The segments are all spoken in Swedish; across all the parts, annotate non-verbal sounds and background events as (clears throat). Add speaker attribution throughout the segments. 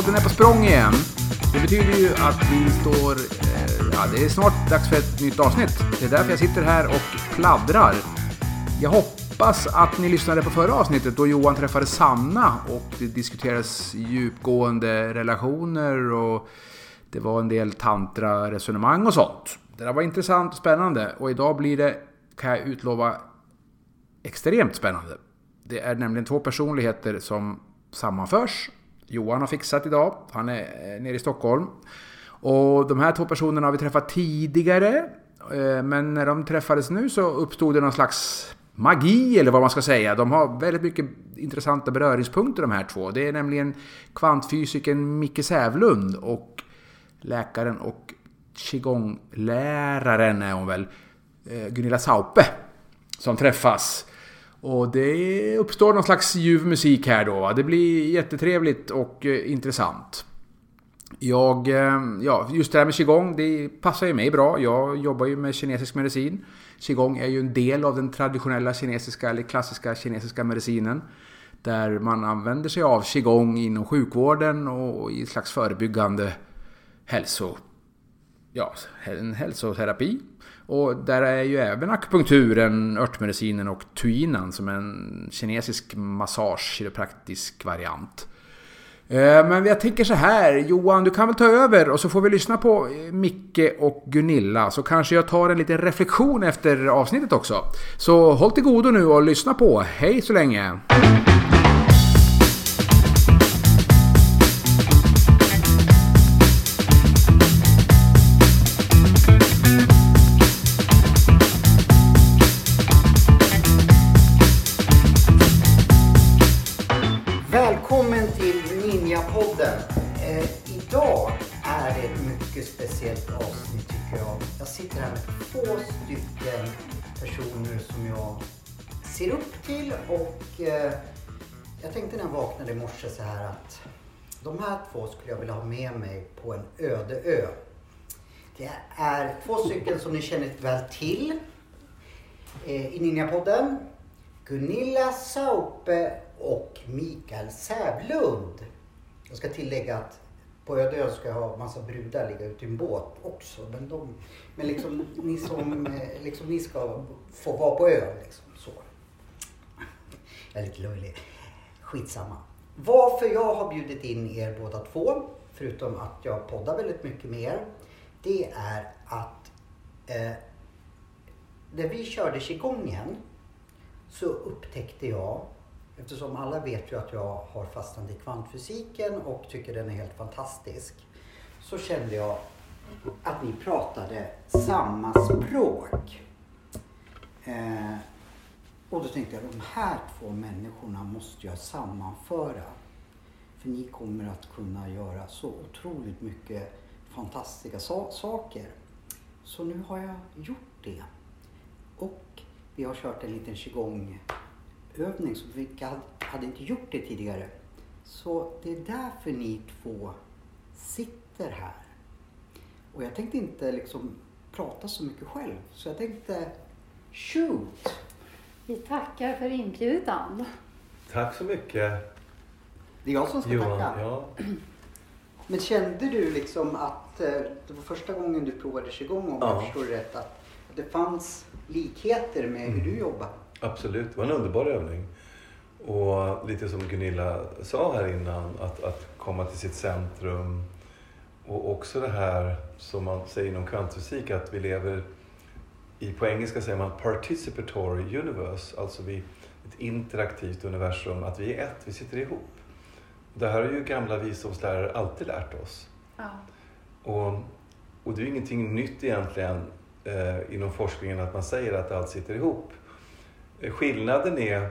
Speaker 1: Podden är på språng igen. Det betyder ju att vi står... Eh, ja, det är snart dags för ett nytt avsnitt. Det är därför jag sitter här och pladdrar. Jag hoppas hoppas att ni lyssnade på förra avsnittet då Johan träffade Sanna och det diskuterades djupgående relationer och det var en del tantra-resonemang och sånt. Det där var intressant och spännande och idag blir det, kan jag utlova, extremt spännande. Det är nämligen två personligheter som sammanförs. Johan har fixat idag. Han är eh, nere i Stockholm. Och de här två personerna har vi träffat tidigare. Eh, men när de träffades nu så uppstod det någon slags magi eller vad man ska säga. De har väldigt mycket intressanta beröringspunkter de här två. Det är nämligen kvantfysikern Micke Sävlund och läkaren och qigong-läraren är hon väl, eh, Gunilla Saupe, som träffas. Och det uppstår någon slags ljuv musik här då. Det blir jättetrevligt och eh, intressant. Jag, eh, ja, just det här med qigong, det passar ju mig bra. Jag jobbar ju med kinesisk medicin. Qigong är ju en del av den traditionella kinesiska eller klassiska kinesiska medicinen. Där man använder sig av qigong inom sjukvården och i ett slags förebyggande hälso, ja, en hälsoterapi. Och där är ju även akupunkturen, örtmedicinen och tuinan som är en kinesisk massage, kiropraktisk variant. Eh, men jag tänker så här, Johan du kan väl ta över och så får vi lyssna på eh, Micke och Gunilla. Så kanske jag tar en liten reflektion efter avsnittet också. Så håll till godo nu och lyssna på. Hej så länge!
Speaker 2: Ser upp till och eh, jag tänkte när jag vaknade i morse så här att de här två skulle jag vilja ha med mig på en öde ö. Det är två stycken som ni känner väl till eh, i Ninjapodden. Gunilla Saupe och Mikael Sävlund. Jag ska tillägga att på öde ö ska jag ha massa brudar ligga ute i en båt också. Men, de, men liksom, ni, som, eh, liksom, ni ska få vara på ön. Liksom, Väldigt Jag är lite löjlig. Skitsamma. Varför jag har bjudit in er båda två, förutom att jag poddar väldigt mycket med er, det är att eh, när vi körde qigongen så upptäckte jag, eftersom alla vet ju att jag har fastnat i kvantfysiken och tycker den är helt fantastisk, så kände jag att ni pratade samma språk. Eh, och då tänkte jag, de här två människorna måste jag sammanföra. För ni kommer att kunna göra så otroligt mycket fantastiska so saker. Så nu har jag gjort det. Och vi har kört en liten qigong-övning så vi hade, hade inte gjort det tidigare. Så det är därför ni två sitter här. Och jag tänkte inte liksom prata så mycket själv. Så jag tänkte shoot!
Speaker 3: Vi tackar för inbjudan.
Speaker 4: Tack så mycket
Speaker 2: Det är jag som ska
Speaker 4: Johan.
Speaker 2: tacka.
Speaker 4: Ja.
Speaker 2: Men kände du liksom att eh, det var första gången du provade qigong om jag
Speaker 4: Ja.
Speaker 2: förstår det rätt? Att det fanns likheter med hur
Speaker 4: Mm.
Speaker 2: du jobbar?
Speaker 4: Absolut, det var en underbar övning. Och lite som Gunilla sa här innan, att, att komma till sitt centrum. Och också det här som man säger inom kvantfysik, att vi lever i, på engelska säger man participatory universe, alltså vi, ett interaktivt universum, att vi är ett, vi sitter ihop. Det här har ju gamla visdomslärare alltid lärt oss.
Speaker 3: Ja.
Speaker 4: Och, och det är ju ingenting nytt egentligen eh, inom forskningen att man säger att allt sitter ihop. Eh, skillnaden är,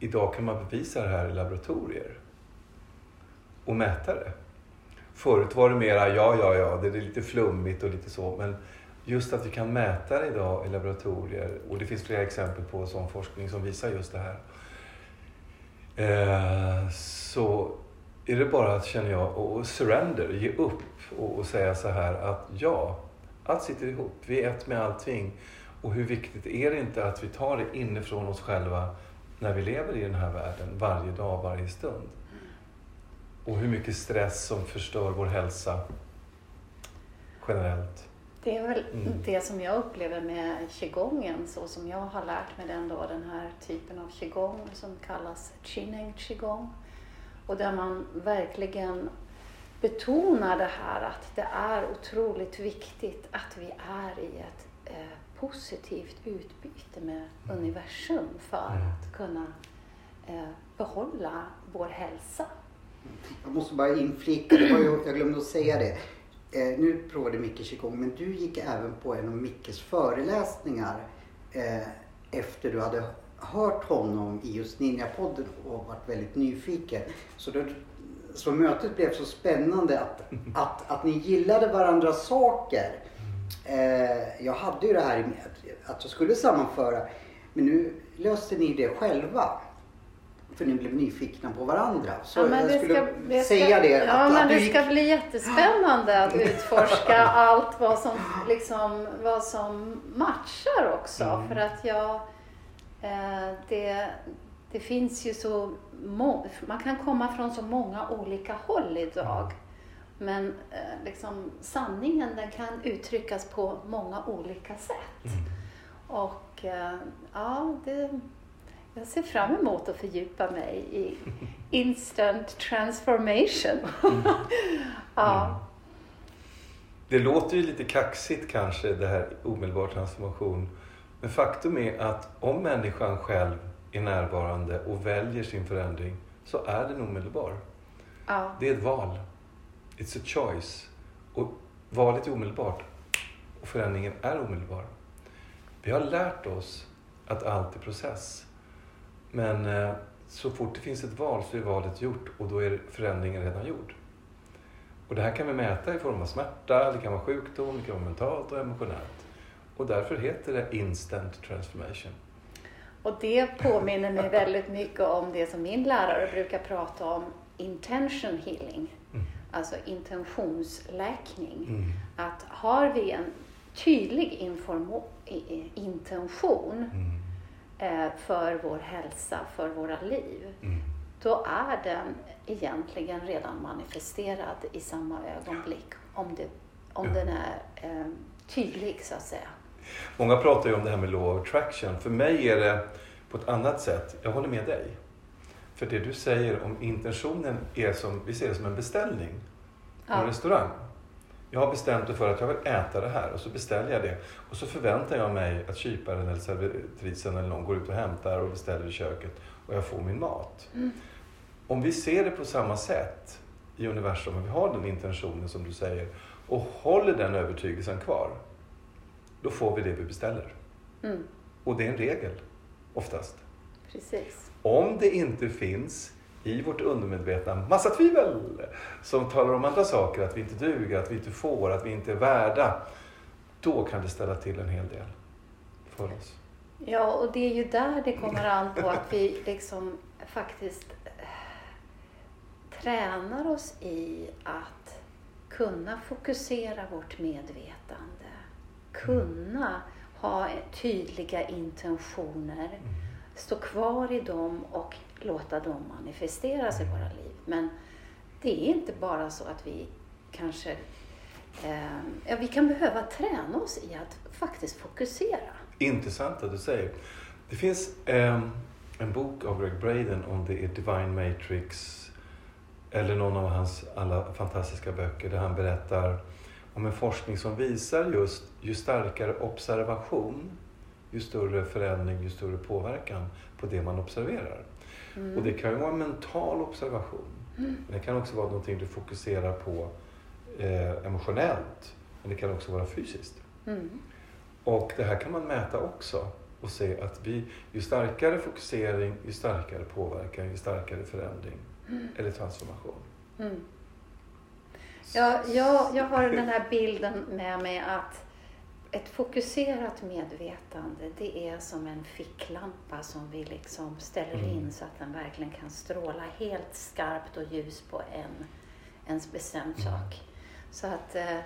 Speaker 4: idag kan man bevisa det här i laboratorier och mäta det. Förut var det mera, ja, ja, ja, det är lite flummigt och lite så, men just att vi kan mäta det idag i laboratorier och det finns flera exempel på sån forskning som visar just det här. eh, så är det bara att, känner jag, att surrender, ge upp och, och säga så här att ja, allt sitter ihop. Vi är ett med allting. Och hur viktigt är det inte att vi tar det inifrån oss själva när vi lever i den här världen, varje dag, varje stund. Och hur mycket stress som förstör vår hälsa generellt.
Speaker 3: Det är väl
Speaker 4: Mm.
Speaker 3: det som jag upplever med qigongen, så som jag har lärt mig den då, den här typen av qigong som kallas chineng qigong. Och där man verkligen betonar det här att det är otroligt viktigt att vi är i ett eh, positivt utbyte med universum för
Speaker 4: Mm.
Speaker 3: att kunna eh, behålla vår hälsa.
Speaker 2: Jag måste bara inflika, det var ju, jag glömde att säga det. Eh, nu provade Micke qigong, men du gick även på en av Mickes föreläsningar eh, efter du hade hört honom i just Ninjapodden och varit väldigt nyfiken. Så, då, så mötet blev så spännande att, att, att ni gillade varandras saker. Eh, jag hade ju det här med att, att jag skulle sammanföra, men nu löste ni det själva. För ni blev nyfikna på varandra. Så
Speaker 3: Ja,
Speaker 2: jag skulle
Speaker 3: ska- ska-
Speaker 2: säga det.
Speaker 3: Ja,
Speaker 2: att,
Speaker 3: men
Speaker 2: att
Speaker 3: det
Speaker 2: gick,
Speaker 3: ska bli jättespännande att utforska allt vad som, liksom, vad som matchar också.
Speaker 4: Mm.
Speaker 3: För att jag, eh, det, det finns ju så må, man kan komma från så många olika håll idag. Men eh, liksom, sanningen den kan uttryckas på många olika sätt.
Speaker 4: Mm.
Speaker 3: Och eh, ja, det, jag ser fram emot att fördjupa mig i instant transformation. (laughs) ja.
Speaker 4: Mm. Det låter ju lite kaxigt kanske, det här omedelbar transformation. Men faktum är att om människan själv är närvarande och väljer sin förändring så är den omedelbar.
Speaker 3: ja.
Speaker 4: Det är ett val. It's a choice. Och valet är omedelbart. Och förändringen är omedelbar. Vi har lärt oss att allt är process. Men eh, så fort det finns ett val så är valet gjort och då är förändringen redan gjord. Och det här kan vi mäta i form av smärta, det kan vara sjukdom, det kan vara mentalt och emotionellt. Och därför heter det instant transformation.
Speaker 3: Och det påminner mig väldigt mycket om det som min lärare brukar prata om, intention healing.
Speaker 4: Mm.
Speaker 3: Alltså intentionsläkning.
Speaker 4: Mm.
Speaker 3: Att har vi en tydlig intention
Speaker 4: Mm.
Speaker 3: Eh, för vår hälsa, för våra liv,
Speaker 4: Mm.
Speaker 3: då är den egentligen redan manifesterad i samma ögonblick om, det, om
Speaker 4: Ja.
Speaker 3: den är eh, tydlig så att säga.
Speaker 4: Många pratar ju om det här med law of attraction. För mig är det på ett annat sätt. Jag håller med dig. För det du säger om intentionen är som, vi ser det som en beställning på en
Speaker 3: Ja.
Speaker 4: restaurang. Jag har bestämt mig för att jag vill äta det här och så beställer jag det. Och så förväntar jag mig att kyparen eller servitrisen eller någon går ut och hämtar och beställer i köket och jag får min mat.
Speaker 3: Mm.
Speaker 4: Om vi ser det på samma sätt i universum, och vi har den intentionen som du säger och håller den övertygelsen kvar, då får vi det vi beställer.
Speaker 3: Mm,
Speaker 4: Och det är en regel, oftast.
Speaker 3: precis.
Speaker 4: Om det inte finns i vårt undermedvetna massa tvivel som talar om andra saker, att vi inte duger, att vi inte får, att vi inte är värda, då kan det ställa till en hel del för oss.
Speaker 3: Ja, och det är ju där det kommer an på att vi liksom faktiskt eh, tränar oss i att kunna fokusera vårt medvetande, kunna ha tydliga intentioner, stå kvar i dem och låta dem manifesteras i våra liv. Men det är inte bara så att vi kanske eh, ja, vi kan behöva träna oss i att faktiskt fokusera.
Speaker 4: Intressant att du säger. Det finns eh, en bok av Greg Braden om det är Divine Matrix eller någon av hans alla fantastiska böcker där han berättar om en forskning som visar just ju starkare observation, ju större förändring, ju större påverkan på det man observerar. Och det kan ju vara en mental observation. Men det kan också vara någonting du fokuserar på eh, emotionellt. Men det kan också vara fysiskt.
Speaker 3: Mm.
Speaker 4: Och det här kan man mäta också och se att vi, ju starkare fokusering, ju starkare påverkan, ju starkare förändring eller transformation.
Speaker 3: Mm. Ja, jag, jag har den här bilden med mig att ett fokuserat medvetande, det är som en ficklampa som vi liksom ställer
Speaker 4: Mm.
Speaker 3: in så att den verkligen kan stråla helt skarpt och ljus på en, en bestämd
Speaker 4: Mm.
Speaker 3: sak. Så att eh,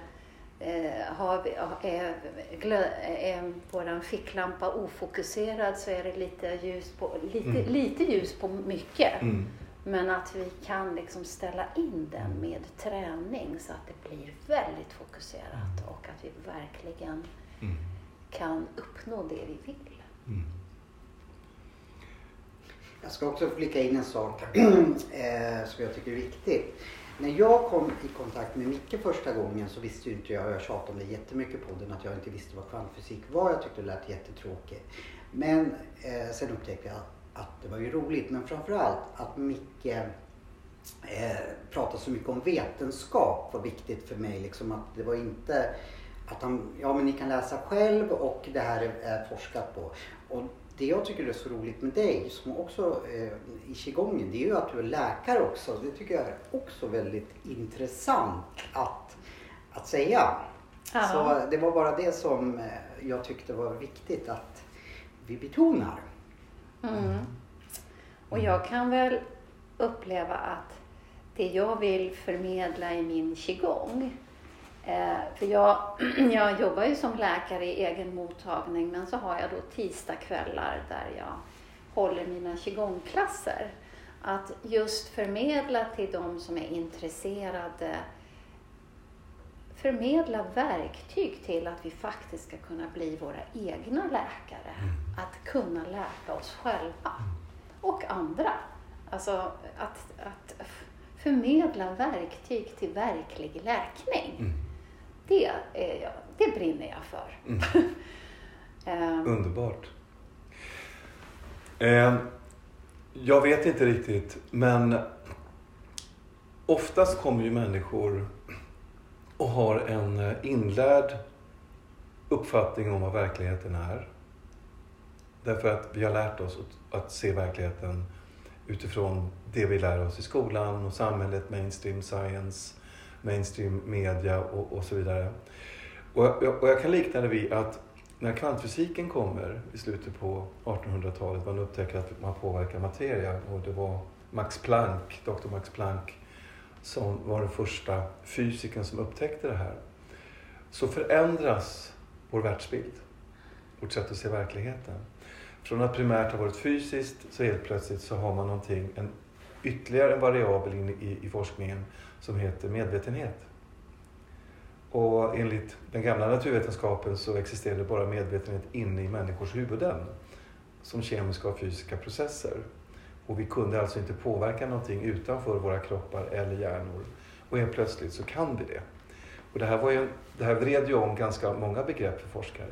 Speaker 3: eh, har vi, är, är vår ficklampa ofokuserad så är det lite ljus på, lite,
Speaker 4: Mm.
Speaker 3: lite ljus på mycket.
Speaker 4: Mm.
Speaker 3: Men att vi kan liksom ställa in den med träning så att det blir väldigt fokuserat och att vi verkligen
Speaker 4: Mm.
Speaker 3: kan uppnå det vi vill.
Speaker 4: Mm.
Speaker 2: Jag ska också flika in en sak (clears throat) eh, som jag tycker är viktig. När jag kom i kontakt med Micke första gången så visste ju inte jag, och jag tjatade om det jättemycket på den, att jag inte visste vad kvantfysik var. Jag tyckte det lät jättetråkigt. Men eh, sen upptäckte jag att det var ju roligt. Men framförallt att Micke eh, pratade så mycket om vetenskap var viktigt för mig. Liksom att det var inte att han, ja men ni kan läsa själv och det här är, forskat på. Och det jag tycker är så roligt med dig som också eh, i qigongen det är ju att du är läkare också. Det tycker jag är också väldigt intressant att, att säga.
Speaker 3: Ja.
Speaker 2: Så det var bara det som eh, jag tyckte var viktigt att vi betonar.
Speaker 3: Mm. mm. Och jag kan väl uppleva att det jag vill förmedla i min qigong eh, för jag, (clears throat) jag jobbar ju som läkare i egen mottagning men så har jag då tisdagskvällar där jag håller mina qigongklasser. Att just förmedla till de som är intresserade förmedla verktyg till att vi faktiskt ska kunna bli våra egna läkare. Att kunna läka oss själva och andra. Alltså att, att förmedla verktyg till verklig läkning.
Speaker 4: Mm.
Speaker 3: Det, är jag, det brinner jag för.
Speaker 4: Mm. (laughs)
Speaker 3: Eh,
Speaker 4: Underbart. Eh, jag vet inte riktigt, men oftast kommer ju människor och har en eh, inlärd uppfattning om vad verkligheten är. Därför att vi har lärt oss att, se verkligheten utifrån det vi lär oss i skolan och samhället, mainstream science, mainstream media och, och så vidare. Och jag, och jag kan likna det vid att när kvantfysiken kommer i slutet på 1800-talet, man upptäcker att man påverkar materia och det var Max Planck, Dr. Max Planck, som var den första fysikern som upptäckte det här. Så förändras vår världsbild, vårt sätt att se verkligheten. Från att primärt ha varit fysiskt så helt plötsligt så har man någonting, en, ytterligare en variabel in i, i forskningen som heter medvetenhet. Och enligt den gamla naturvetenskapen så existerade bara medvetenhet inne i människors huvuden som kemiska och fysiska processer. Och vi kunde alltså inte påverka någonting utanför våra kroppar eller hjärnor. Och helt plötsligt så kan vi det. Och det här, var ju, det här vred ju om ganska många begrepp för forskare.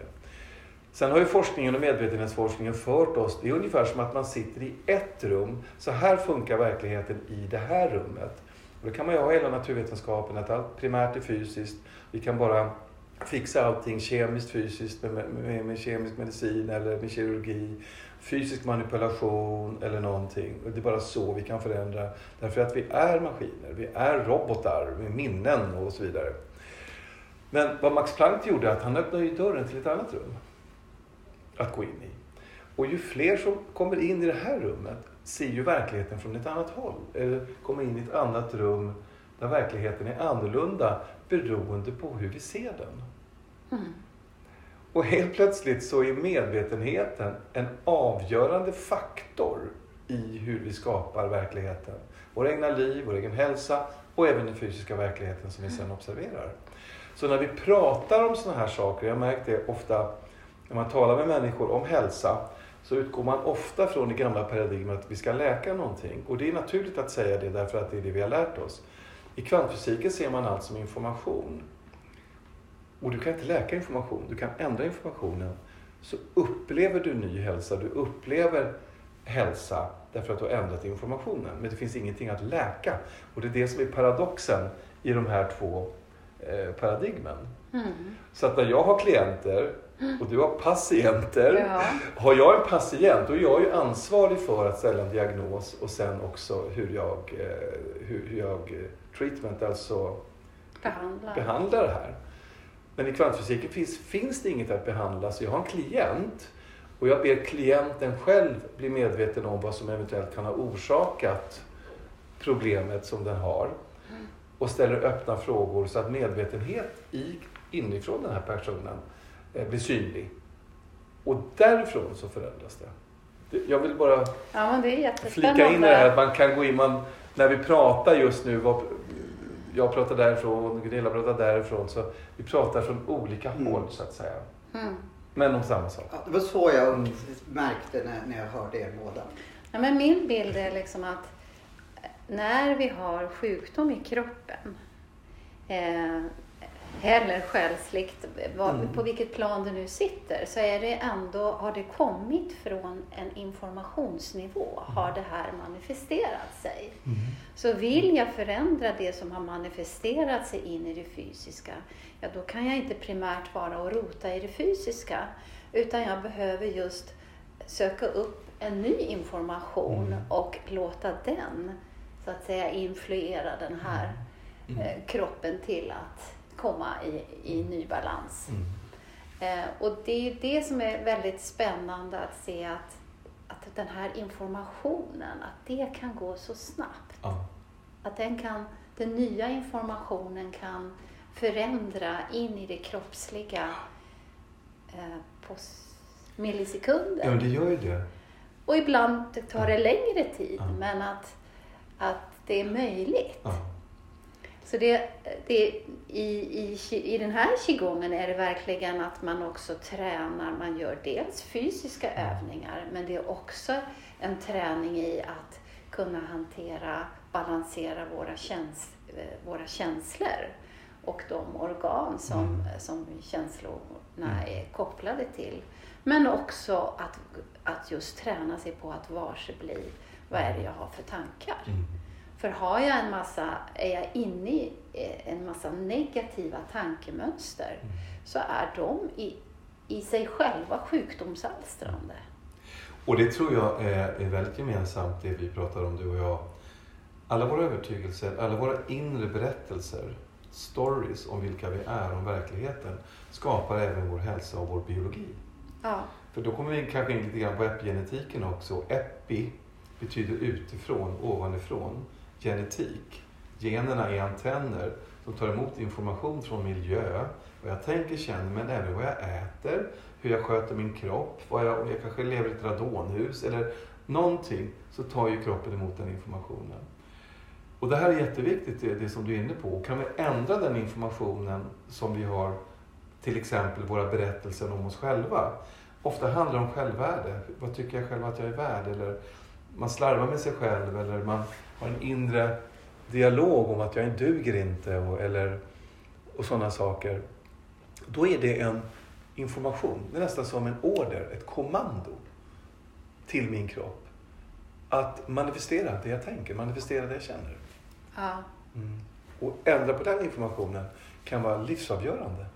Speaker 4: Sen har ju forskningen och medvetenhetsforskningen fört oss, det är ungefär som att man sitter i ett rum. Så här funkar verkligheten i det här rummet. Och då kan man ju ha hela naturvetenskapen, att allt primärt är fysiskt. Vi kan bara fixa allting kemiskt, fysiskt med, med, med kemisk medicin eller med kirurgi. Fysisk manipulation eller någonting. Det är bara så vi kan förändra. Därför att vi är maskiner, vi är robotar med minnen och så vidare. Men vad Max Planck gjorde, att han öppnade ju dörren till ett annat rum att gå in i. Och ju fler som kommer in i det här rummet ser ju verkligheten från ett annat håll. Eller kommer in i ett annat rum där verkligheten är annorlunda beroende på hur vi ser den.
Speaker 3: mm.
Speaker 4: Och helt plötsligt så är medvetenheten en avgörande faktor i hur vi skapar verkligheten. Vår egna liv, vår egen hälsa och även den fysiska verkligheten som vi sedan observerar. Så när vi pratar om sådana här saker, jag har märkt det ofta när man talar med människor om hälsa, så utgår man ofta från det gamla paradigmet att vi ska läka någonting. Och det är naturligt att säga det därför att det är det vi har lärt oss. I kvantfysiken ser man allt som information. Och du kan inte läka information, du kan ändra informationen. Så upplever du ny hälsa, du upplever hälsa därför att du har ändrat informationen. Men det finns ingenting att läka. Och det är det som är paradoxen i de här två eh, paradigmen.
Speaker 3: Mm.
Speaker 4: Så att när jag har klienter och du har patienter.
Speaker 3: Ja.
Speaker 4: Har jag en patient då är jag ju ansvarig för att ställa en diagnos och sen också hur jag, eh, hur jag eh, treatment, alltså
Speaker 3: Behandla.
Speaker 4: behandlar det här. Men i kvantfysiken finns, finns det inget att behandla. Så jag har en klient och jag ber klienten själv bli medveten om vad som eventuellt kan ha orsakat problemet som den har. Och ställer öppna frågor så att medvetenhet i, inifrån den här personen eh, blir synlig. Och därifrån så förändras det. Jag vill bara
Speaker 3: Ja,
Speaker 4: flika in det här att man kan gå in, man, när vi pratar just nu, vad, jag pratar därifrån, Gunilla pratar därifrån, så vi pratar från olika
Speaker 2: Mm.
Speaker 4: håll så att säga.
Speaker 3: Mm.
Speaker 4: Men om samma sak.
Speaker 2: Ja, det var så jag
Speaker 4: Mm.
Speaker 2: märkte när, när jag hörde er båda.
Speaker 3: Ja, men min bild är liksom att när vi har sjukdom i kroppen, eh, eller själsligt, vad,
Speaker 4: Mm.
Speaker 3: på vilket plan det nu sitter, så är det ändå, har det kommit från en informationsnivå, har det här manifesterat sig. Så vill jag förändra det som har manifesterat sig in i det fysiska, ja då kan jag inte primärt vara och rota i det fysiska, utan jag behöver just söka upp en ny information
Speaker 4: Mm.
Speaker 3: och låta den så att säga influera den här
Speaker 4: Mm.
Speaker 3: eh, kroppen till att komma i, i ny balans.
Speaker 4: Mm.
Speaker 3: Eh, och det är det som är väldigt spännande att se att, att den här informationen, att det kan gå så snabbt.
Speaker 4: Ja.
Speaker 3: Att den, kan, den nya informationen kan förändra in i det kroppsliga eh, på millisekunder.
Speaker 4: ja, det gör ju det.
Speaker 3: Och ibland tar det längre tid,
Speaker 4: Ja.
Speaker 3: men att, att det är möjligt.
Speaker 4: Ja.
Speaker 3: Så det, det, i, i, i den här qigongen är det verkligen att man också tränar. Man gör dels fysiska övningar, men det är också en träning i att kunna hantera, balansera våra, käns, eh, våra känslor och de organ som,
Speaker 4: Mm.
Speaker 3: som känslorna är kopplade till. Men också att, att just träna sig på att varse bli, vad är det jag har för tankar?
Speaker 4: Mm.
Speaker 3: För har jag en massa, är jag inne i eh, en massa negativa tankemönster
Speaker 4: Mm.
Speaker 3: så är de i, i sig själva sjukdomsalstrande.
Speaker 4: Och det tror jag är, är väldigt gemensamt det vi pratar om du och jag. Alla våra övertygelser, alla våra inre berättelser, stories om vilka vi är, om verkligheten, skapar även vår hälsa och vår biologi.
Speaker 3: Ja,
Speaker 4: För då kommer vi kanske in lite grann på epigenetiken också. Epi betyder utifrån, ovanifrån. Genetik. Generna är antenner som tar emot information från miljö, vad jag tänker, känner, men även vad jag äter, hur jag sköter min kropp, vad jag, om jag kanske lever i ett radonhus eller någonting, så tar ju kroppen emot den informationen. Och det här är jätteviktigt, det, det som du är inne på. Kan vi ändra den informationen som vi har, till exempel våra berättelser om oss själva, ofta handlar det om självvärde. Vad tycker jag själv att jag är värd? Eller man slarvar med sig själv eller man har en inre dialog om att jag duger inte och, eller, och sådana saker. Då är det en information. Det är nästan som en order, ett kommando till min kropp. Att manifestera det jag tänker, manifestera det jag känner.
Speaker 3: ja
Speaker 4: Mm. Och ändra på den informationen kan vara livsavgörande.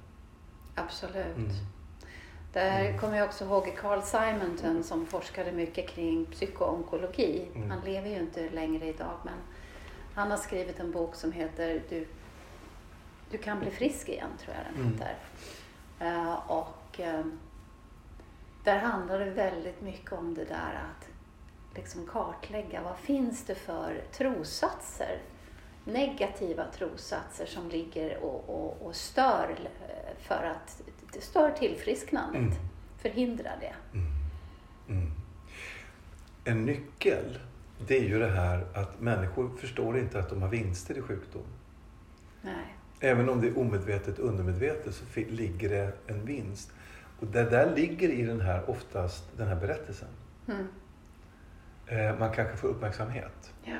Speaker 3: absolut.
Speaker 4: Mm.
Speaker 3: Där
Speaker 4: Mm.
Speaker 3: kommer jag också ihåg Carl Simonton som forskade mycket kring psykoonkologi.
Speaker 4: Mm.
Speaker 3: Han lever ju inte längre idag men han har skrivit en bok som heter Du, du kan bli frisk igen, tror jag den
Speaker 4: Mm.
Speaker 3: heter. Eh, och eh, där handlar det väldigt mycket om det där att liksom kartlägga vad finns det för trossatser, negativa trossatser som ligger och, och, och stör eh, för att det stör tillfrisknandet,
Speaker 4: Mm.
Speaker 3: förhindrar det.
Speaker 4: Mm. En nyckel, det är ju det här att människor förstår inte att de har vinster i sjukdom.
Speaker 3: Nej.
Speaker 4: Även om det är omedvetet, undermedvetet, så ligger det en vinst. Och det där ligger i den här, oftast, den här berättelsen.
Speaker 3: Mm.
Speaker 4: Eh, man kanske får uppmärksamhet
Speaker 3: Ja.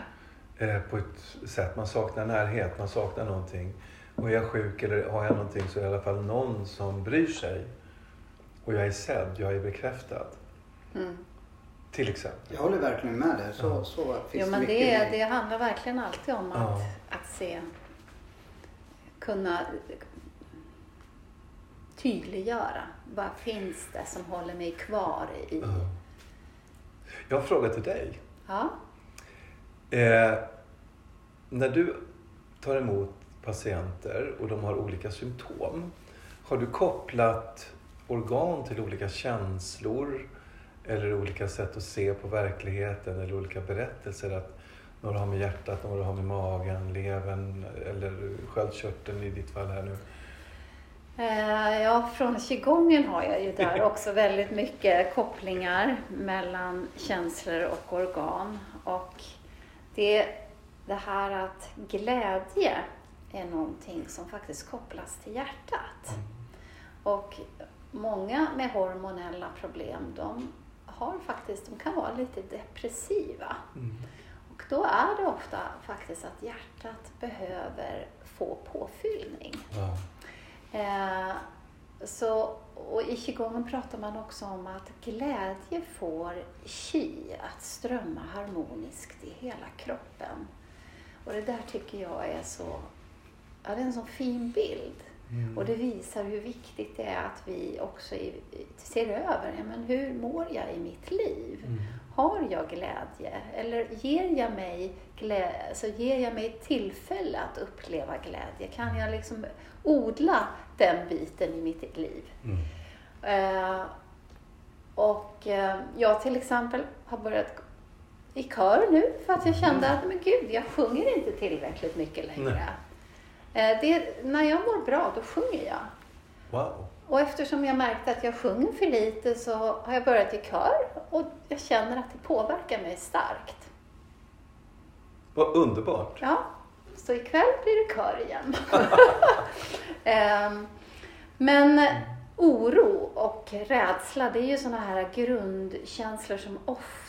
Speaker 4: eh, på ett sätt. Man saknar närhet, man saknar någonting. Och är jag sjuk eller har jag någonting så är det i alla fall någon som bryr sig. Och jag är sedd, jag är bekräftad.
Speaker 3: Mm.
Speaker 4: Till exempel.
Speaker 2: Jag håller verkligen med dig. Så,
Speaker 4: Ja.
Speaker 2: så finns
Speaker 3: Jo, men
Speaker 2: mycket
Speaker 3: det, det handlar verkligen alltid om att,
Speaker 4: Ja.
Speaker 3: att se, kunna tydliggöra. Vad finns det som håller mig kvar i?
Speaker 4: Ja. Jag har en fråga till dig.
Speaker 3: Ja.
Speaker 4: Eh, när du tar emot patienter och de har olika symptom Har du kopplat organ till olika känslor eller olika sätt att se på verkligheten eller olika berättelser? Att några har med hjärtat, några har med magen, levern eller sköldkörteln i ditt fall här nu.
Speaker 3: Eh, Ja, från qigongen har jag ju där (laughs) också väldigt mycket kopplingar mellan känslor och organ. Och det, det här att glädje är någonting som faktiskt kopplas till hjärtat. Och många med hormonella problem, de har faktiskt, de kan vara lite depressiva.
Speaker 4: Mm.
Speaker 3: Och då är det ofta faktiskt att hjärtat behöver få påfyllning.
Speaker 4: Ja.
Speaker 3: Eh, så, och i qigongen pratar man också om att glädje får qi att strömma harmoniskt i hela kroppen. Och det där tycker jag är så, ja det är en så fin bild.
Speaker 4: Mm.
Speaker 3: Och det visar hur viktigt det är att vi också ser över, ja, men hur mår jag i mitt liv?
Speaker 4: Mm.
Speaker 3: Har jag glädje? Eller ger jag mig, glä, alltså ger jag mig tillfälle att uppleva glädje? Kan jag liksom odla den biten i mitt liv?
Speaker 4: Mm.
Speaker 3: Eh, och eh, jag till exempel har börjat i kör nu för att jag kände att men gud, jag sjunger inte tillräckligt mycket längre. Eh, det, när jag mår bra, då sjunger jag.
Speaker 4: Wow.
Speaker 3: Och eftersom jag märkte att jag sjunger för lite så har jag börjat i kör och jag känner att det påverkar mig starkt.
Speaker 4: Vad underbart.
Speaker 3: Ja, så ikväll blir det kör igen. (laughs) Ehm, Men oro och rädsla, det är ju sådana här grundkänslor som ofta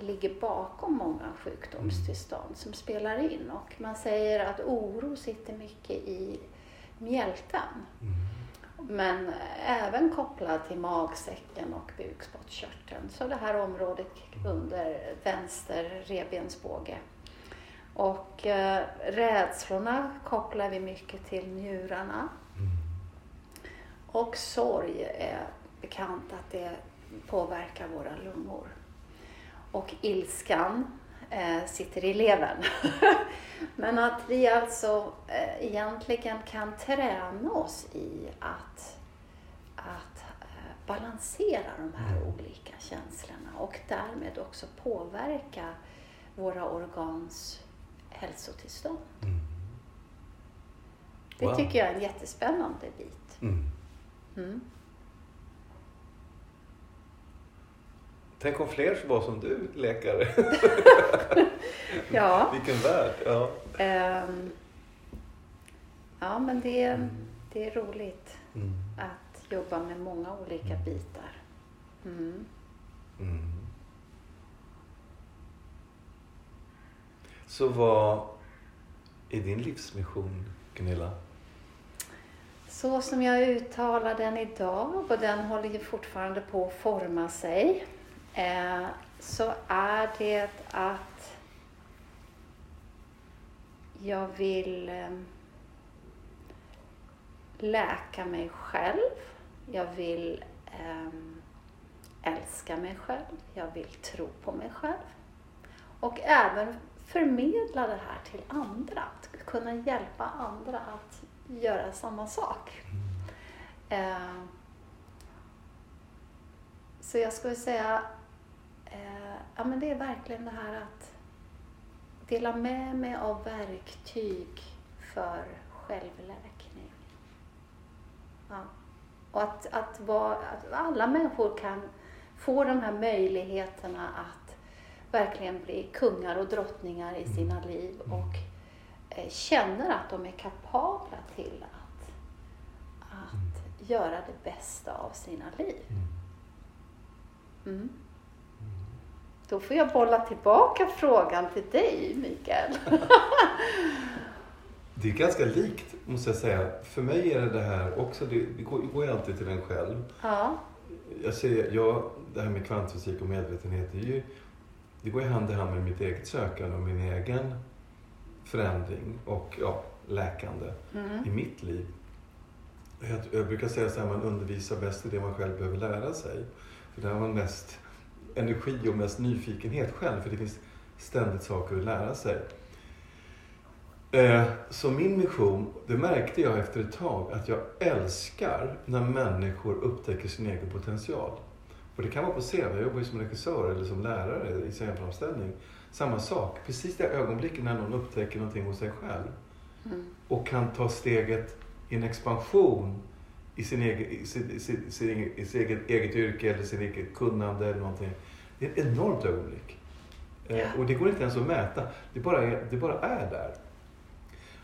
Speaker 3: ligger bakom många sjukdomstillstånd som spelar in. Och man säger att oro sitter mycket i mjälten.
Speaker 4: Mm.
Speaker 3: Men även kopplad till magsäcken och bukspottkörteln. Så det här området under vänster revbensbåge. Och eh, rädslorna kopplar vi mycket till njurarna.
Speaker 4: Mm.
Speaker 3: Och sorg är bekant att det påverkar våra lungor. Och ilskan eh, sitter i levern. (laughs) Men att vi alltså eh, egentligen kan träna oss i att, att eh, balansera de här
Speaker 4: Mm.
Speaker 3: olika känslorna och därmed också påverka våra organs hälsotillstånd.
Speaker 4: Mm.
Speaker 3: Det
Speaker 4: Wow.
Speaker 3: tycker jag är en jättespännande bit.
Speaker 4: Mm.
Speaker 3: Mm.
Speaker 4: Tänk om fler var som du, läkare. (laughs)
Speaker 3: Ja.
Speaker 4: Vilken värld. Ja.
Speaker 3: Ehm, ja, men det,
Speaker 4: Mm.
Speaker 3: det är roligt
Speaker 4: Mm.
Speaker 3: att jobba med många olika
Speaker 4: Mm.
Speaker 3: bitar. Mm.
Speaker 4: Mm. Så vad är din livsmission, Gunilla?
Speaker 3: Så som jag uttalar den idag, och den håller ju fortfarande på att forma sig, eh, så är det att jag vill eh, läka mig själv. Jag vill eh, älska mig själv. Jag vill tro på mig själv. Och även förmedla det här till andra. Att kunna hjälpa andra att göra samma sak. Eh, så jag skulle säga, eh, ja men det är verkligen det här att dela med mig av verktyg för självläkning. Ja. Och att, att, vara, att alla människor kan få de här möjligheterna att verkligen bli kungar och drottningar i sina liv och eh, känner att de är kapabla till att, att göra det bästa av sina liv. Mm. Då får jag bolla tillbaka frågan till dig, Mikael. (laughs)
Speaker 4: Det är ganska likt, måste jag säga. För mig är det det här också, det, det går, det går ju alltid till en själv.
Speaker 3: Ja.
Speaker 4: Jag säger, jag, det här med kvantfysik och medvetenhet, det, är ju, det går ju hand i hand med mitt eget sökande och min egen förändring och ja, läkande
Speaker 3: Mm.
Speaker 4: i mitt liv. Jag, jag brukar säga så här, man undervisar bäst i det man själv behöver lära sig. För där har man mest energi och mest nyfikenhet själv, för det finns ständigt saker att lära sig. Eh, Så min mission, det märkte jag efter ett tag, att jag älskar när människor upptäcker sin egen potential. Och det kan vara på scen, jag jobbar ju som regissör eller som lärare i scenframställning. Samma sak, precis det ögonblicket när någon upptäcker någonting hos sig själv
Speaker 3: Mm.
Speaker 4: och kan ta steget i en expansion i sin egen, i sin, sin, sin, i sitt eget, eget yrke eller sin eget kunnande eller någonting. Det är ett enormt ögonblick. Eh,
Speaker 3: Ja.
Speaker 4: och det går inte ens att mäta. Det bara är, det bara är där.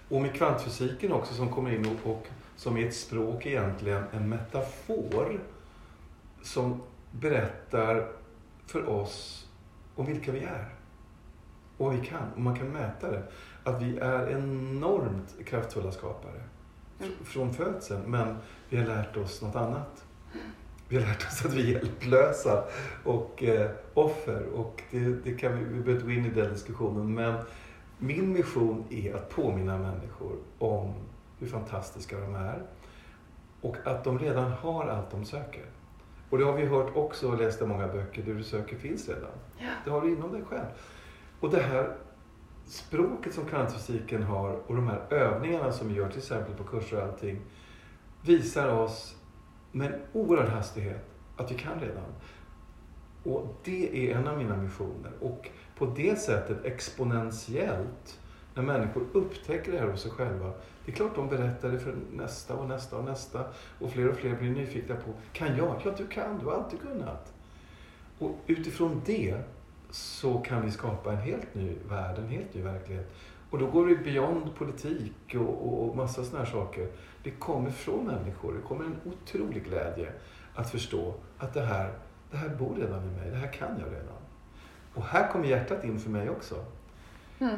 Speaker 4: Och med kvantfysiken också som kommer in och, och som är ett språk egentligen, en metafor som berättar för oss om vilka vi är. Och vad vi kan, och man kan mäta det. Att vi är enormt kraftfulla skapare
Speaker 3: Mm.
Speaker 4: fr- från födseln, men vi har lärt oss något annat. Vi har lärt oss att vi är hjälplösa och eh, offer och det, det kan vi, vi behöver inte gå in i den diskussionen men min mission är att påminna människor om hur fantastiska de är och att de redan har allt de söker. Och det har vi hört också och läst i många böcker, det du söker finns redan.
Speaker 3: Ja.
Speaker 4: Det har du inom dig själv. Och det här språket som kvantfysiken har och de här övningarna som vi gör till exempel på kurser och allting visar oss med en oerhörd hastighet att vi kan redan. Och det är en av mina missioner. Och på det sättet exponentiellt, när människor upptäcker det här hos sig själva, det är klart de berättar det för nästa och nästa och nästa. Och fler och fler blir nyfikna på, kan jag? Ja, du kan. Du har alltid kunnat. Och utifrån det så kan vi skapa en helt ny värld, en helt ny verklighet. Och då går vi beyond politik och, och, och massa sådana här saker. Det kommer från människor. Det kommer en otrolig glädje att förstå att det här, det här bor redan i mig. Det här kan jag redan. Och här kommer hjärtat in för mig också.
Speaker 3: Mm.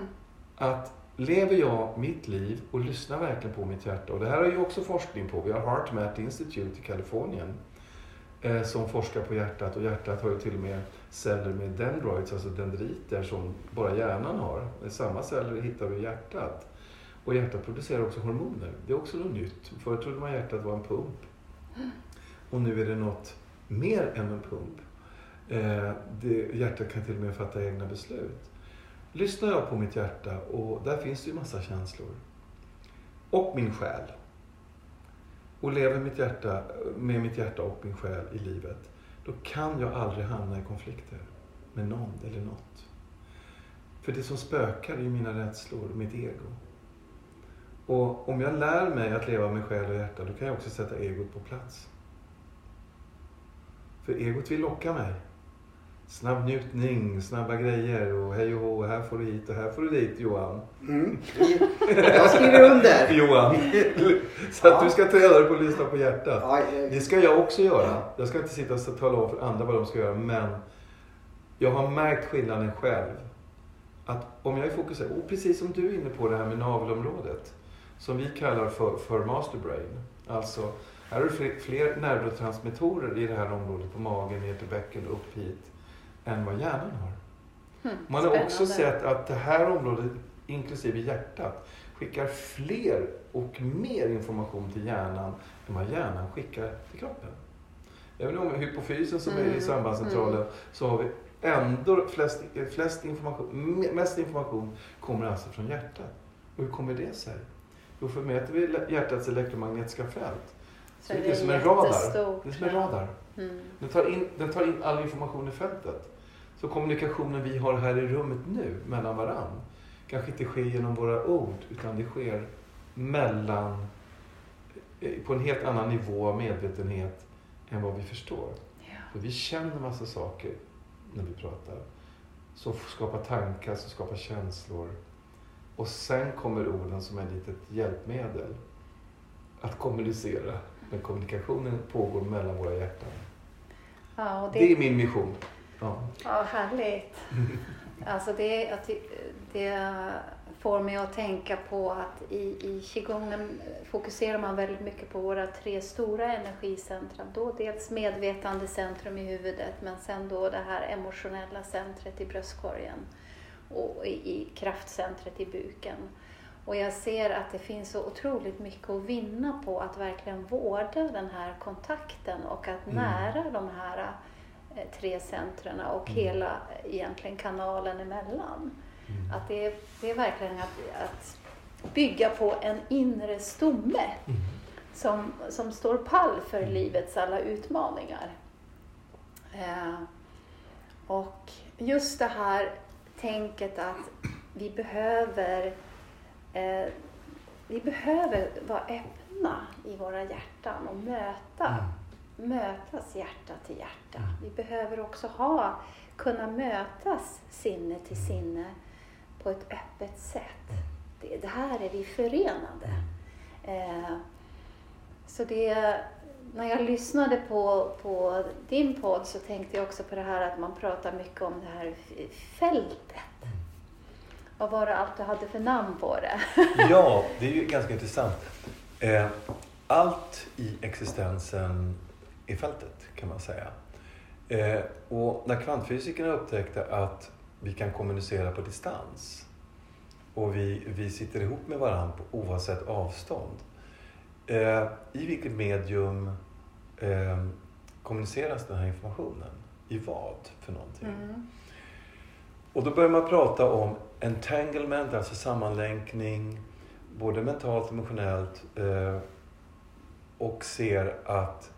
Speaker 4: Att lever jag mitt liv och lyssnar verkligen på mitt hjärta. Och det här har ju också forskning på. Vi har HeartMath Institute i Kalifornien eh, som forskar på hjärtat. Och hjärtat har ju till och med celler med dendroids, alltså dendriter som bara hjärnan har. Samma celler hittar vi i hjärtat. Och hjärtat producerar också hormoner. Det är också något nytt. Förut trodde man hjärtat var en pump. Och nu är det något mer än en pump. Eh, det, hjärtat kan till och med fatta egna beslut. Lyssnar jag på mitt hjärta och där finns det ju massa känslor. Och min själ. Och lever mitt hjärta, med mitt hjärta och min själ i livet. Då kan jag aldrig hamna i konflikter med någon eller något. För det som spökar är ju mina rädslor, mitt ego. Och om jag lär mig att leva med själ och hjärta, då kan jag också sätta egot på plats. För egot vill locka mig. Snabb njutning, snabba grejer och hej och hå, här får du hit och här får du dit Johan.
Speaker 2: Mm. (laughs) Jag skriver under. (laughs)
Speaker 4: Johan. Så att
Speaker 2: Ja.
Speaker 4: du ska träna dig på att lyssna på hjärtat.
Speaker 2: Ja,
Speaker 4: Det ska jag också göra. Jag ska inte sitta och tala om för andra vad de ska göra, men jag har märkt skillnaden själv. Att om jag är fokuserad, och precis som du är inne på det här med navelområdet, som vi kallar för, för master brain. Alltså, här har du fler, neurotransmittorer i det här området, på magen, ner till bäcken, upp hit, än vad hjärnan har.
Speaker 3: Mm.
Speaker 4: Man har också
Speaker 3: Spännande.
Speaker 4: sett att det här området, inklusive hjärtat, skickar fler och mer information till hjärnan än vad hjärnan skickar till kroppen. Även om hypofysen som är
Speaker 3: Mm,
Speaker 4: i sambandscentralen så har vi ändå flest, flest information, me- mest information kommer alltså från hjärtat. Och hur kommer det sig? Jo, för mäter vi hjärtats elektromagnetiska fält så är det som en radar. Det är som en radar.
Speaker 3: Mm.
Speaker 4: Den tar, in, den tar in all information i fältet. Så kommunikationen vi har här i rummet nu mellan varann kanske inte sker genom våra ord utan det sker mellan, eh, på en helt annan nivå av medvetenhet än vad vi förstår.
Speaker 3: Ja.
Speaker 4: För vi känner massa saker när vi pratar. Som skapar tankar, som skapar känslor. Och sen kommer orden som ett litet hjälpmedel att kommunicera. Men kommunikationen pågår mellan våra hjärtan.
Speaker 3: Ja,
Speaker 4: Det
Speaker 3: det,
Speaker 4: är min mission. Ja.
Speaker 3: ja, härligt. Alltså det, det får mig att tänka på att i, i qigongen fokuserar man väldigt mycket på våra tre stora energicentra. Då dels medvetandecentrum i huvudet men sen då det här emotionella centret i bröstkorgen och i, kraftcentret i buken. Och jag ser att det finns så otroligt mycket att vinna på att verkligen vårda den här kontakten och att
Speaker 4: Mm.
Speaker 3: nära de här eh, tre centren och
Speaker 4: Mm.
Speaker 3: hela eh, egentligen kanalen emellan.
Speaker 4: Mm.
Speaker 3: Att det, är- det är verkligen att, att bygga på en inre stomme som, som står pall för livets alla utmaningar. Eh, och just det här tänket att vi behöver, eh, vi behöver vara öppna i våra hjärtan och möta, mötas hjärta till hjärta. Vi behöver också ha, kunna mötas sinne till sinne på ett öppet sätt. Det, det här är vi förenade. Eh, så det, när jag lyssnade på, på din podd så tänkte jag också på det här att man pratar mycket om det här fältet. Vad var det allt du hade för namn på det? (laughs)
Speaker 4: Ja, det är ju ganska intressant. Eh, allt i existensen är fältet, kan man säga. Eh, och när kvantfysikerna upptäckte att vi kan kommunicera på distans och vi, vi sitter ihop med varandra på oavsett avstånd. Eh, I vilket medium eh, kommuniceras den här informationen? I vad för någonting?
Speaker 3: Mm.
Speaker 4: Och då börjar man prata om entanglement, alltså sammanlänkning, både mentalt och emotionellt. Eh, och ser att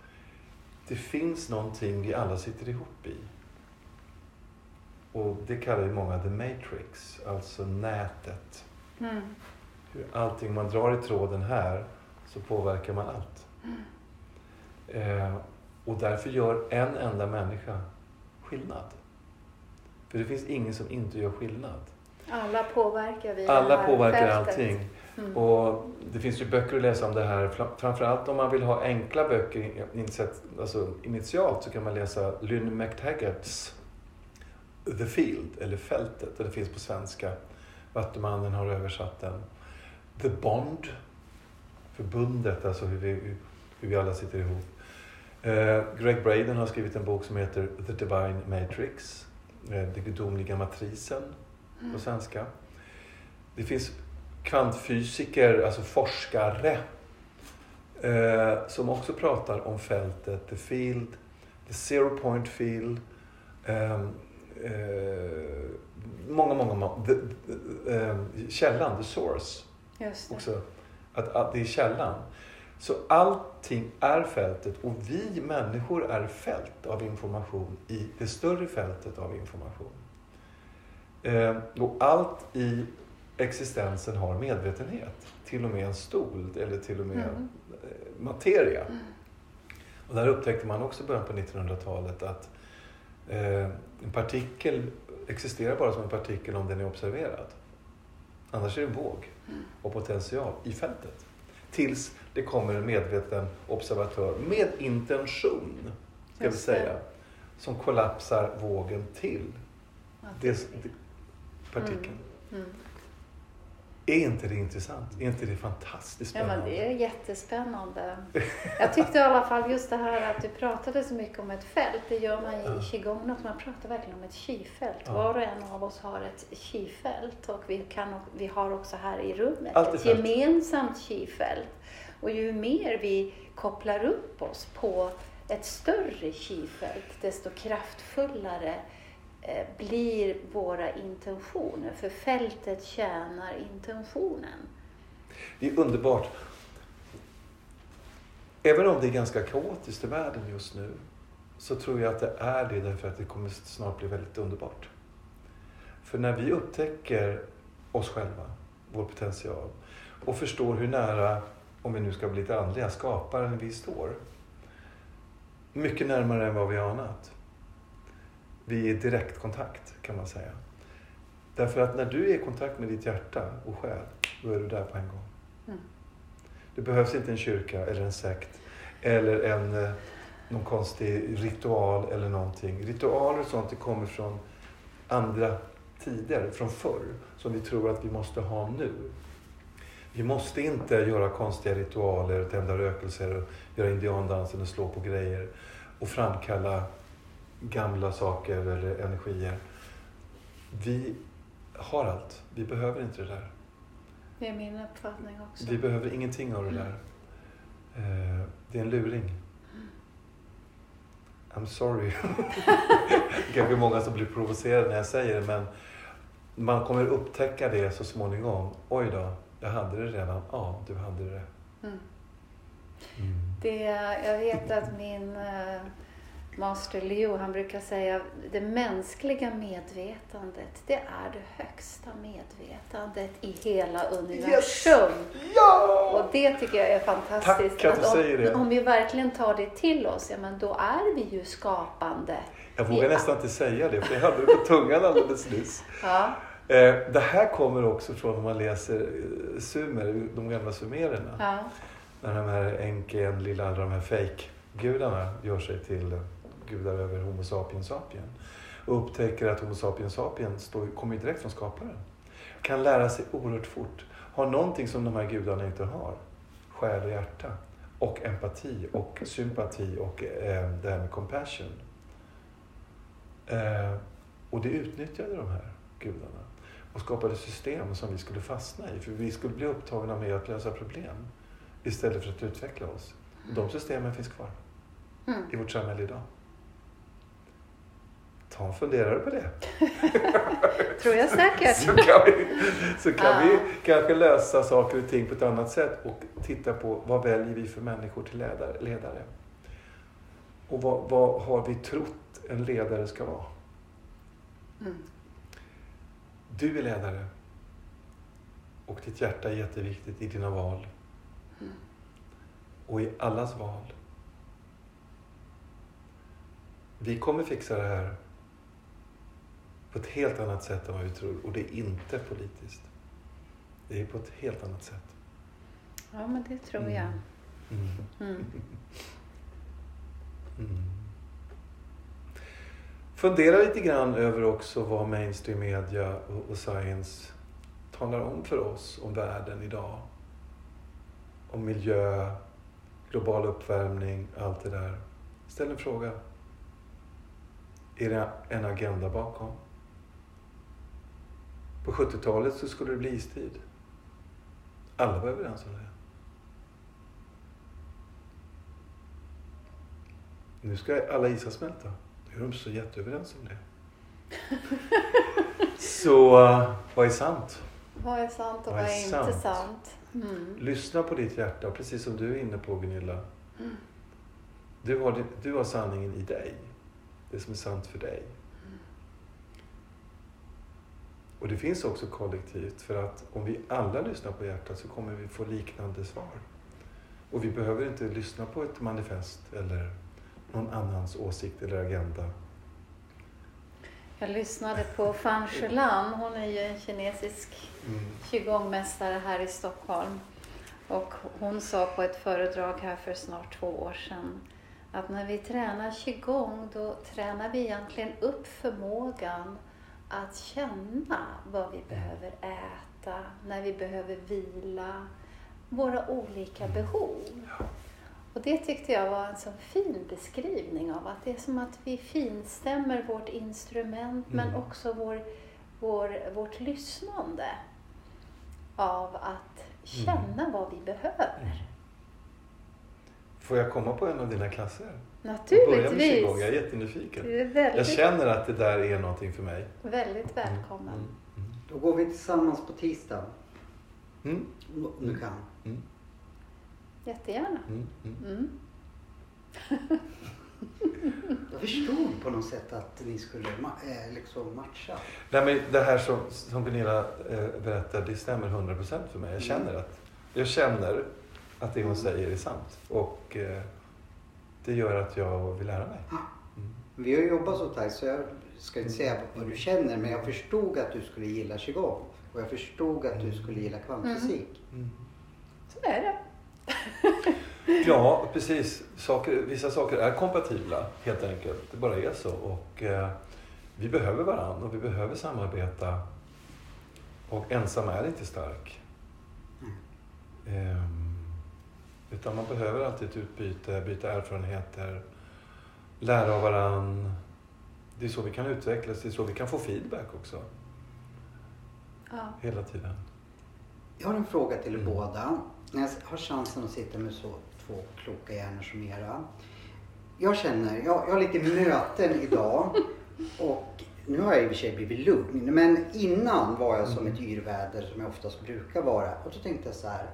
Speaker 4: det finns någonting vi alla sitter ihop i. Och det kallar ju många the matrix, alltså nätet.
Speaker 3: Mm.
Speaker 4: Hur allting man drar i tråden här så påverkar man allt. Eh, och därför gör en enda människa skillnad. För det finns ingen som inte gör skillnad.
Speaker 3: Alla påverkar vi
Speaker 4: Alla påverkar
Speaker 3: fältet.
Speaker 4: allting.
Speaker 3: Mm.
Speaker 4: Och det finns ju böcker att läsa om det här. Fram- Framförallt om man vill ha enkla böcker alltså initialt så kan man läsa Lynn McTaggarts The Field, eller Fältet. Det finns på svenska. Vattumannen har översatt den. The Bond, förbundet, alltså hur vi, hur vi alla sitter ihop. Eh, Greg Braden har skrivit en bok som heter The Divine Matrix, eh, Den gudomliga matrisen på svenska. Det finns kvantfysiker, alltså forskare, eh, som också pratar om fältet, the field, the zero point field. ehm, eh, många, många, många the, the, eh, källan, the source också. Att, att det är källan. Så allting är fältet och vi människor är fält av information i det större fältet av information. Eh, och allt i existensen har medvetenhet. Till och med en stol eller till och med
Speaker 3: Mm.
Speaker 4: eh, materia. Och där upptäckte man också i början på 1900-talet att eh, en partikel existerar bara som en partikel om den är observerad. Annars är det en våg och potential i fältet. Tills det kommer en medveten observatör med intention, ska vi säga, som kollapsar vågen till det, partikeln.
Speaker 3: Mm.
Speaker 4: Är inte det intressant? Är inte det fantastiskt
Speaker 3: Ja, men
Speaker 4: spännande?
Speaker 3: det är jättespännande. Jag tyckte i alla fall just det här att du pratade så mycket om ett fält. Det gör man
Speaker 4: Ja.
Speaker 3: i qigong också. Man pratar verkligen om ett qifält.
Speaker 4: Ja.
Speaker 3: Var och en av oss har ett qifält och vi, kan, vi har också här i rummet
Speaker 4: Allt
Speaker 3: ett
Speaker 4: fält.
Speaker 3: gemensamt qifält. Och ju mer vi kopplar upp oss på ett större qifält, desto kraftfullare Eh, blir våra intentioner. För fältet tjänar intentionen.
Speaker 4: Det är underbart. Även om det är ganska kaotiskt i världen just nu så tror jag att det är det därför att det kommer snart bli väldigt underbart. För när vi upptäcker oss själva, vår potential och förstår hur nära, om vi nu ska bli lite andliga, skaparen vi står. Mycket närmare än vad vi anat. Vi är i direktkontakt kan man säga. Därför att när du är i kontakt med ditt hjärta och själ, då är du där på en gång.
Speaker 3: Mm.
Speaker 4: Det behövs inte en kyrka eller en sekt eller en, eh, någon konstig ritual eller någonting. Ritualer och sånt det kommer från andra tider, från förr, som vi tror att vi måste ha nu. Vi måste inte göra konstiga ritualer, tända rökelser, göra indiandansen och slå på grejer och framkalla gamla saker eller energier. Vi har allt. Vi behöver inte det där.
Speaker 3: Det är min uppfattning också.
Speaker 4: Vi behöver ingenting av det där. Eh, Det är en luring. I'm sorry. (laughs) det kanske många som blir provocerade när jag säger det, men man kommer upptäcka det så småningom. Oj då, jag hade det redan. Ja, du hade det.
Speaker 3: Mm.
Speaker 4: Mm.
Speaker 3: Det, jag vet att min eh, master Leo, han brukar säga det mänskliga medvetandet, det är det högsta medvetandet i hela universum.
Speaker 2: Ja!
Speaker 3: Och det tycker jag är fantastiskt.
Speaker 4: Tack att du
Speaker 3: om,
Speaker 4: säger det.
Speaker 3: om vi verkligen tar det till oss, ja men då är vi ju skapande.
Speaker 4: Jag vågar
Speaker 3: Ja.
Speaker 4: nästan inte säga det, för jag hade det på tungan alldeles nyss.
Speaker 3: Ja,
Speaker 4: Eh, Det här kommer också från om man läser eh, sumer, de gamla sumererna.
Speaker 3: ja,
Speaker 4: När de här Enki, Enlil, alla de här fake-gudarna gör sig till gudar över Homo sapiens sapien. Och upptäcker att Homo sapiens sapien står, kommer direkt från skaparen. Kan lära sig oerhört fort. Har någonting som de här gudarna inte har. Själ och hjärta. Och empati och sympati och eh, det här med compassion. Eh, och det utnyttjade de här gudarna. Och skapade system som vi skulle fastna i. För vi skulle bli upptagna med att lösa problem. Istället för att utveckla oss. De systemen finns kvar
Speaker 3: mm.
Speaker 4: i vårt samhälle idag. Ta en funderare på det. (laughs)
Speaker 3: tror jag säkert.
Speaker 4: Så kan vi, så kan
Speaker 3: Ja.
Speaker 4: vi kanske lösa saker och ting på ett annat sätt och titta på vad väljer vi för människor till ledare. ledare. Och vad, vad har vi trott en ledare ska vara?
Speaker 3: Mm.
Speaker 4: Du är ledare. Och ditt hjärta är jätteviktigt i dina val.
Speaker 3: Mm.
Speaker 4: Och i allas val. Vi kommer fixa det här på ett helt annat sätt än vad vi tror. Och det är inte politiskt. Det är på ett helt annat sätt.
Speaker 3: Ja, men det tror jag.
Speaker 4: Mm.
Speaker 3: Mm. (laughs)
Speaker 4: Mm. Fundera lite grann över också vad mainstream media och, och science talar om för oss om världen idag. Om miljö, global uppvärmning, allt det där. Ställ en fråga. Är det en agenda bakom? På 70-talet så skulle det bli istid. Alla var överens om det. Nu ska alla isar smälta. Nu är de så jätteöverens om det. (laughs) Så vad är sant?
Speaker 3: Vad är sant och
Speaker 4: Vad
Speaker 3: vad
Speaker 4: är
Speaker 3: är inte
Speaker 4: sant?
Speaker 3: sant? Mm.
Speaker 4: Lyssna på ditt hjärta, precis som du är inne på Gunilla.
Speaker 3: Mm.
Speaker 4: Du har, du har sanningen i dig. Det som är sant för dig. Och det finns också kollektivt för att om vi alla lyssnar på hjärtat så kommer vi få liknande svar. Och vi behöver inte lyssna på ett manifest eller någon annans åsikt eller agenda.
Speaker 3: Jag lyssnade på Fan Shulan. Hon är ju en kinesisk
Speaker 4: Mm.
Speaker 3: qigongmästare här i Stockholm. Och hon sa på ett föredrag här för snart två år sedan att när vi tränar qigong då tränar vi egentligen upp förmågan att känna vad vi behöver äta, när vi behöver vila, våra olika behov. Och det tyckte jag var en så fin beskrivning av att det är som att vi finstämmer vårt instrument men
Speaker 4: Mm.
Speaker 3: också vår, vår, vårt lyssnande av att känna vad vi behöver.
Speaker 4: Får jag komma på en av dina klasser? Börja med
Speaker 3: Naturligtvis.
Speaker 4: qigong, jag är jättenyfiken.
Speaker 3: Du är
Speaker 4: Jag
Speaker 3: väldigt,
Speaker 4: känner att det där är någonting för mig.
Speaker 3: väldigt välkommen.
Speaker 4: Mm. Mm.
Speaker 2: Då går vi tillsammans på tisdag.
Speaker 4: Mm.
Speaker 2: Om du kan.
Speaker 4: Mm.
Speaker 3: Jättegärna.
Speaker 4: Mm. Mm.
Speaker 3: Mm. (laughs)
Speaker 2: Jag förstod på något sätt att ni skulle ma- eh, liksom matcha.
Speaker 4: Nej, men det här som, som Gunilla eh, berättar, det stämmer 100% för mig. Jag känner att, jag känner att det hon säger är sant. Och eh, det gör att jag vill lära mig. Mm.
Speaker 2: Vi har jobbat så tajt så jag ska inte säga vad du känner men jag förstod att du skulle gilla qigong. Och jag förstod att du skulle gilla kvantfysik.
Speaker 4: Mm.
Speaker 3: Så är det. (laughs)
Speaker 4: Ja, precis. Saker, vissa saker är kompatibla helt enkelt. Det bara är så. Och eh, vi behöver varandra och vi behöver samarbeta. Och ensam är inte stark. Ehm, utan man behöver alltid ett utbyte, byta erfarenheter, lära av varann. Det är så vi kan utvecklas, det är så vi kan få feedback också.
Speaker 3: Ja.
Speaker 4: Hela tiden.
Speaker 2: Jag har en fråga till er
Speaker 4: Mm.
Speaker 2: båda. När jag har chansen att sitta med så två kloka hjärnor som era. Jag känner, jag, jag har lite möten idag (laughs) och nu har jag i och för sig blivit lugn, men innan var jag som ett yrväder som jag oftast brukar vara. Och då tänkte jag så här.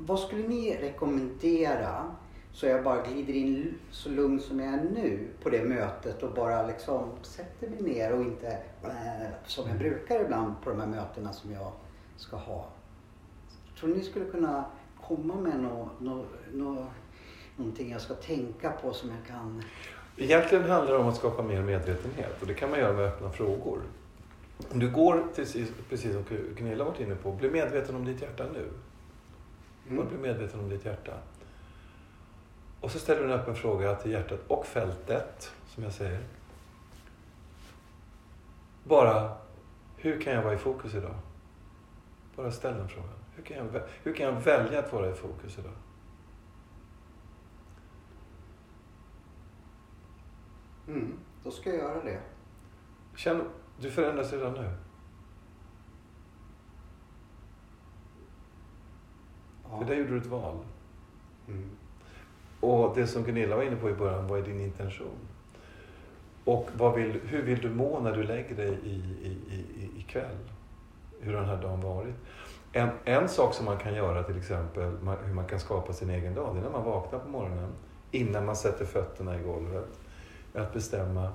Speaker 2: Vad skulle ni rekommendera så jag bara glider in så lugn som jag är nu på det mötet och bara liksom sätter mig ner och inte äh, som jag brukar ibland på de här mötena som jag ska ha. Tror ni skulle kunna komma med nå, nå, nå, någonting jag ska tänka på som jag kan...
Speaker 4: Egentligen handlar det om att skapa mer medvetenhet och det kan man göra med öppna frågor. Du går, precis som Gunilla varit inne på, bli medveten om ditt hjärta nu. Mm. Bara bli medveten om ditt hjärta. Och så ställer du en öppen fråga till hjärtat och fältet, som jag säger. Bara, hur kan jag vara i fokus idag? Bara ställ den frågan. Hur kan jag, hur kan jag välja att vara i fokus idag?
Speaker 2: Mm, då ska jag göra det.
Speaker 4: Känn, du förändras redan nu. Ja. För där gjorde du ett val. Mm. Och det som Gunilla var inne på i början, vad är din intention? Och vad vill, hur vill du må när du lägger dig i, i, i, ikväll? Hur har den här dagen varit? En, en sak som man kan göra till exempel, hur man kan skapa sin egen dag, det är när man vaknar på morgonen, innan man sätter fötterna i golvet. Att bestämma,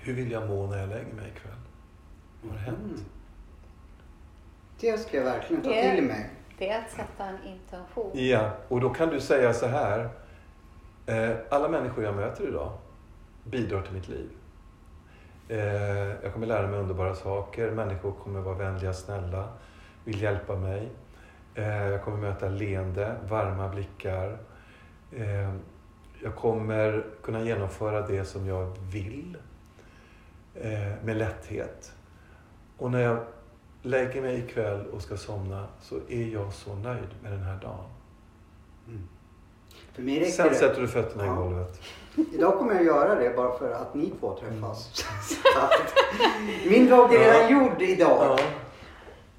Speaker 4: hur vill jag må när jag lägger mig ikväll? Vad har hänt? Mm.
Speaker 2: Det ska jag verkligen ta till mig.
Speaker 3: Det är att sätta en intention.
Speaker 4: Ja, och då kan du säga så här. Eh, alla människor jag möter idag bidrar till mitt liv. Eh, jag kommer lära mig underbara saker. Människor kommer vara vänliga, snälla, vill hjälpa mig. Eh, jag kommer möta leende, varma blickar. Jag kommer kunna genomföra det som jag vill med lätthet. Och när jag lägger mig ikväll och ska somna så är jag så nöjd med den här dagen. Mm. För mig Sen det. sätter du fötterna ja. i golvet.
Speaker 2: Idag kommer jag göra det bara för att ni två träffas. Mm. (laughs) Min dag är redan ja. gjord idag. Ja.